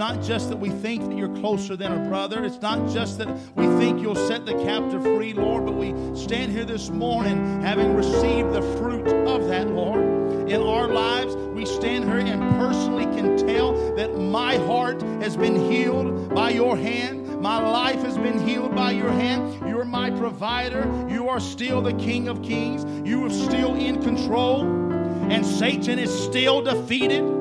not just that we think that you're closer than a brother. It's not just that we think you'll set the captive free, Lord, but we stand here this morning having received the fruit of that, Lord. In our lives, we stand here and personally can tell that my heart has been healed by your hand. My life has been healed by your hand. You're my provider. You are still the King of Kings. You are still in control. And Satan is still defeated.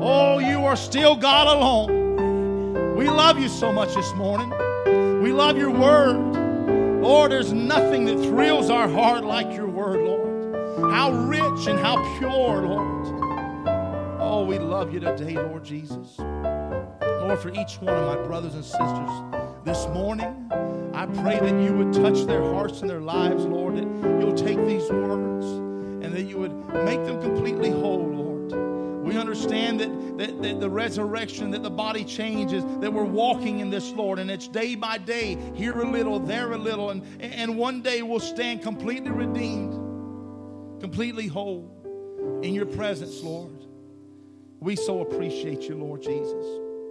Oh, you are still God alone. We love you so much this morning. We love your word. Lord, there's nothing that thrills our heart like your word, Lord. How rich and how pure, Lord. Oh, we love you today, Lord Jesus. Lord, for each one of my brothers and sisters this morning, I pray that you would touch their hearts and their lives, Lord, that you'll take these words and that you would make them completely whole, we understand that, that, that the resurrection, that the body changes, that we're walking in this, Lord, and it's day by day, here a little, there a little, and, and one day we'll stand completely redeemed, completely whole in your presence, Lord. We so appreciate you, Lord Jesus.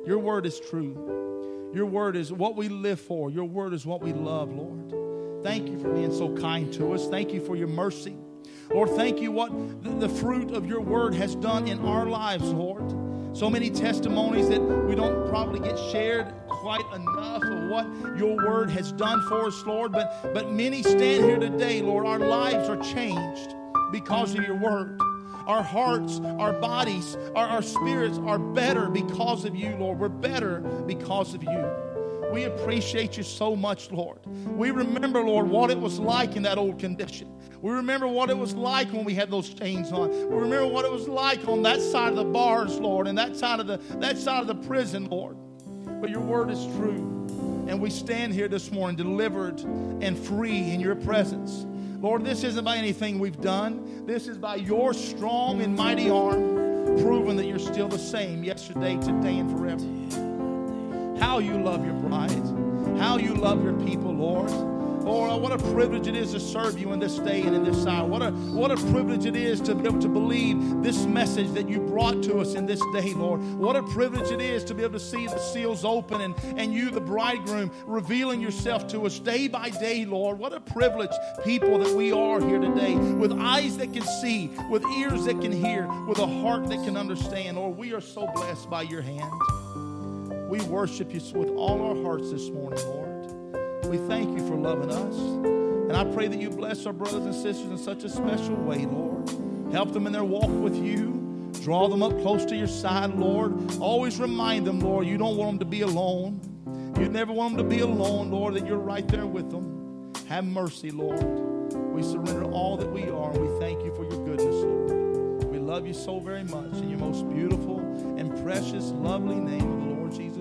Your word is true. Your word is what we live for. Your word is what we love, Lord. Thank you for being so kind to us. Thank you for your mercy. Lord, thank you what the, fruit of your word has done in our lives, Lord. So many testimonies that we don't probably get shared quite enough of what your word has done for us, Lord. But, but many stand here today, Lord. Our lives are changed because of your word. Our hearts, our bodies, our, our spirits are better because of you, Lord. We're better because of you. We appreciate you so much, Lord. We remember, Lord, what it was like in that old condition. We remember what it was like when we had those chains on. We remember what it was like on that side of the bars, Lord, and that side of the that side of the prison, Lord. But your word is true. And we stand here this morning delivered and free in your presence. Lord, this isn't by anything we've done. This is by your strong and mighty arm, proving that you're still the same yesterday, today, and forever. How you love your bride. How you love your people, Lord. Lord, what a privilege it is to serve you in this day and in this hour. What a, what a privilege it is to be able to believe this message that you brought to us in this day, Lord. What a privilege it is to be able to see the seals open and, and you, the bridegroom, revealing yourself to us day by day, Lord. What a privilege, people, that we are here today with eyes that can see, with ears that can hear, with a heart that can understand. Lord, we are so blessed by your hand. We worship you with all our hearts this morning, Lord. We thank you for loving us. And I pray that you bless our brothers and sisters in such a special way, Lord. Help them in their walk with you. Draw them up close to your side, Lord. Always remind them, Lord, you don't want them to be alone. You never want them to be alone, Lord, that you're right there with them. Have mercy, Lord. We surrender all that we are, and we thank you for your goodness, Lord. We love you so very much in your most beautiful and precious, lovely name of the Lord Jesus